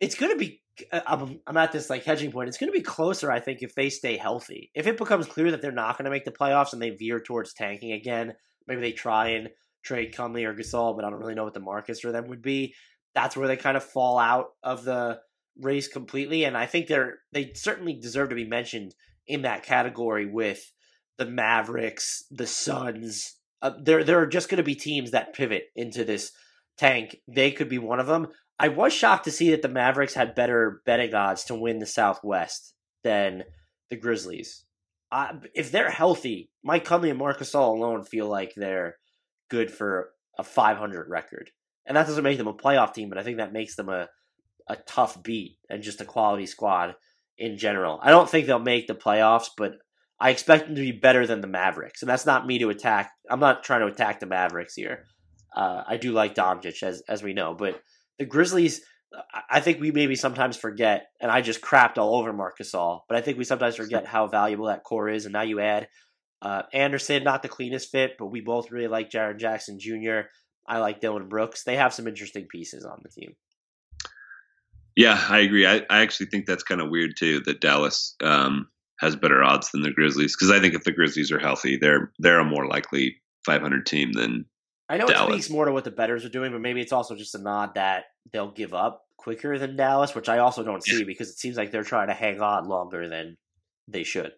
it's going to be. Uh, I'm, I'm at this like hedging point. It's going to be closer, I think, if they stay healthy. If it becomes clear that they're not going to make the playoffs and they veer towards tanking again, maybe they try and trade Conley or Gasol, but I don't really know what the markets for them would be. That's where they kind of fall out of the race completely, and I think they're they certainly deserve to be mentioned in that category with the Mavericks, the Suns. Uh, there, there are just going to be teams that pivot into this tank. They could be one of them. I was shocked to see that the Mavericks had better betting odds to win the Southwest than the Grizzlies. Uh, if they're healthy, Mike Conley and Marc Gasol alone feel like they're good for a 500 record. And that doesn't make them a playoff team, but I think that makes them a, a tough beat and just a quality squad in general. I don't think they'll make the playoffs, but I expect them to be better than the Mavericks. And that's not me to attack. I'm not trying to attack the Mavericks here. Uh, I do like Doncic, as as we know, but the Grizzlies. I think we maybe sometimes forget, and I just crapped all over Marc Gasol, but I think we sometimes forget how valuable that core is. And now you add uh, Anderson, not the cleanest fit, but we both really like Jaren Jackson Jr. I like Dillon Brooks. They have some interesting pieces on the team. Yeah, I agree. I, I actually think that's kind of weird too that Dallas um, has better odds than the Grizzlies because I think if the Grizzlies are healthy, they're they're a more likely 500 team than I know Dallas. it speaks more to what the betters are doing, but maybe it's also just a nod that they'll give up quicker than Dallas, which I also don't see because it seems like they're trying to hang on longer than they should.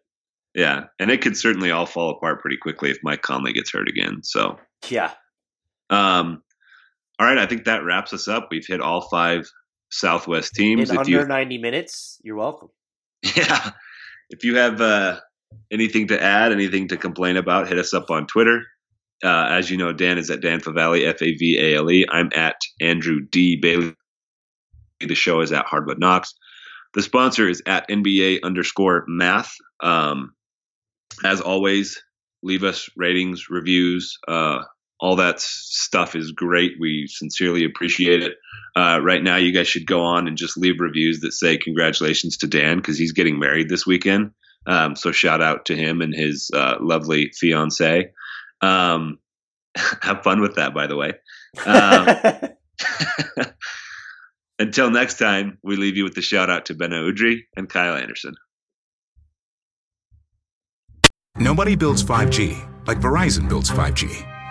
Yeah, and it could certainly all fall apart pretty quickly if Mike Conley gets hurt again. So yeah. Um. All right, I think that wraps us up. We've hit all five Southwest teams. In if under you, ninety minutes, you're welcome. Yeah. If you have uh, anything to add, anything to complain about, hit us up on Twitter. Uh, as you know, Dan is at Dan Favale, F A V A L E. I'm at Andrew D. Bailey. The show is at Hardwood Knocks. The sponsor is at NBA underscore math. Um, as always, leave us ratings, reviews. Uh, all that stuff is great. We sincerely appreciate it. Uh, right now, you guys should go on and just leave reviews that say congratulations to Dan because he's getting married this weekend. Um, so shout out to him and his uh, lovely fiance. Um, have fun with that, by the way. Um, until next time, we leave you with the shout out to Ben Udry and Kyle Anderson. Nobody builds 5G like Verizon builds 5G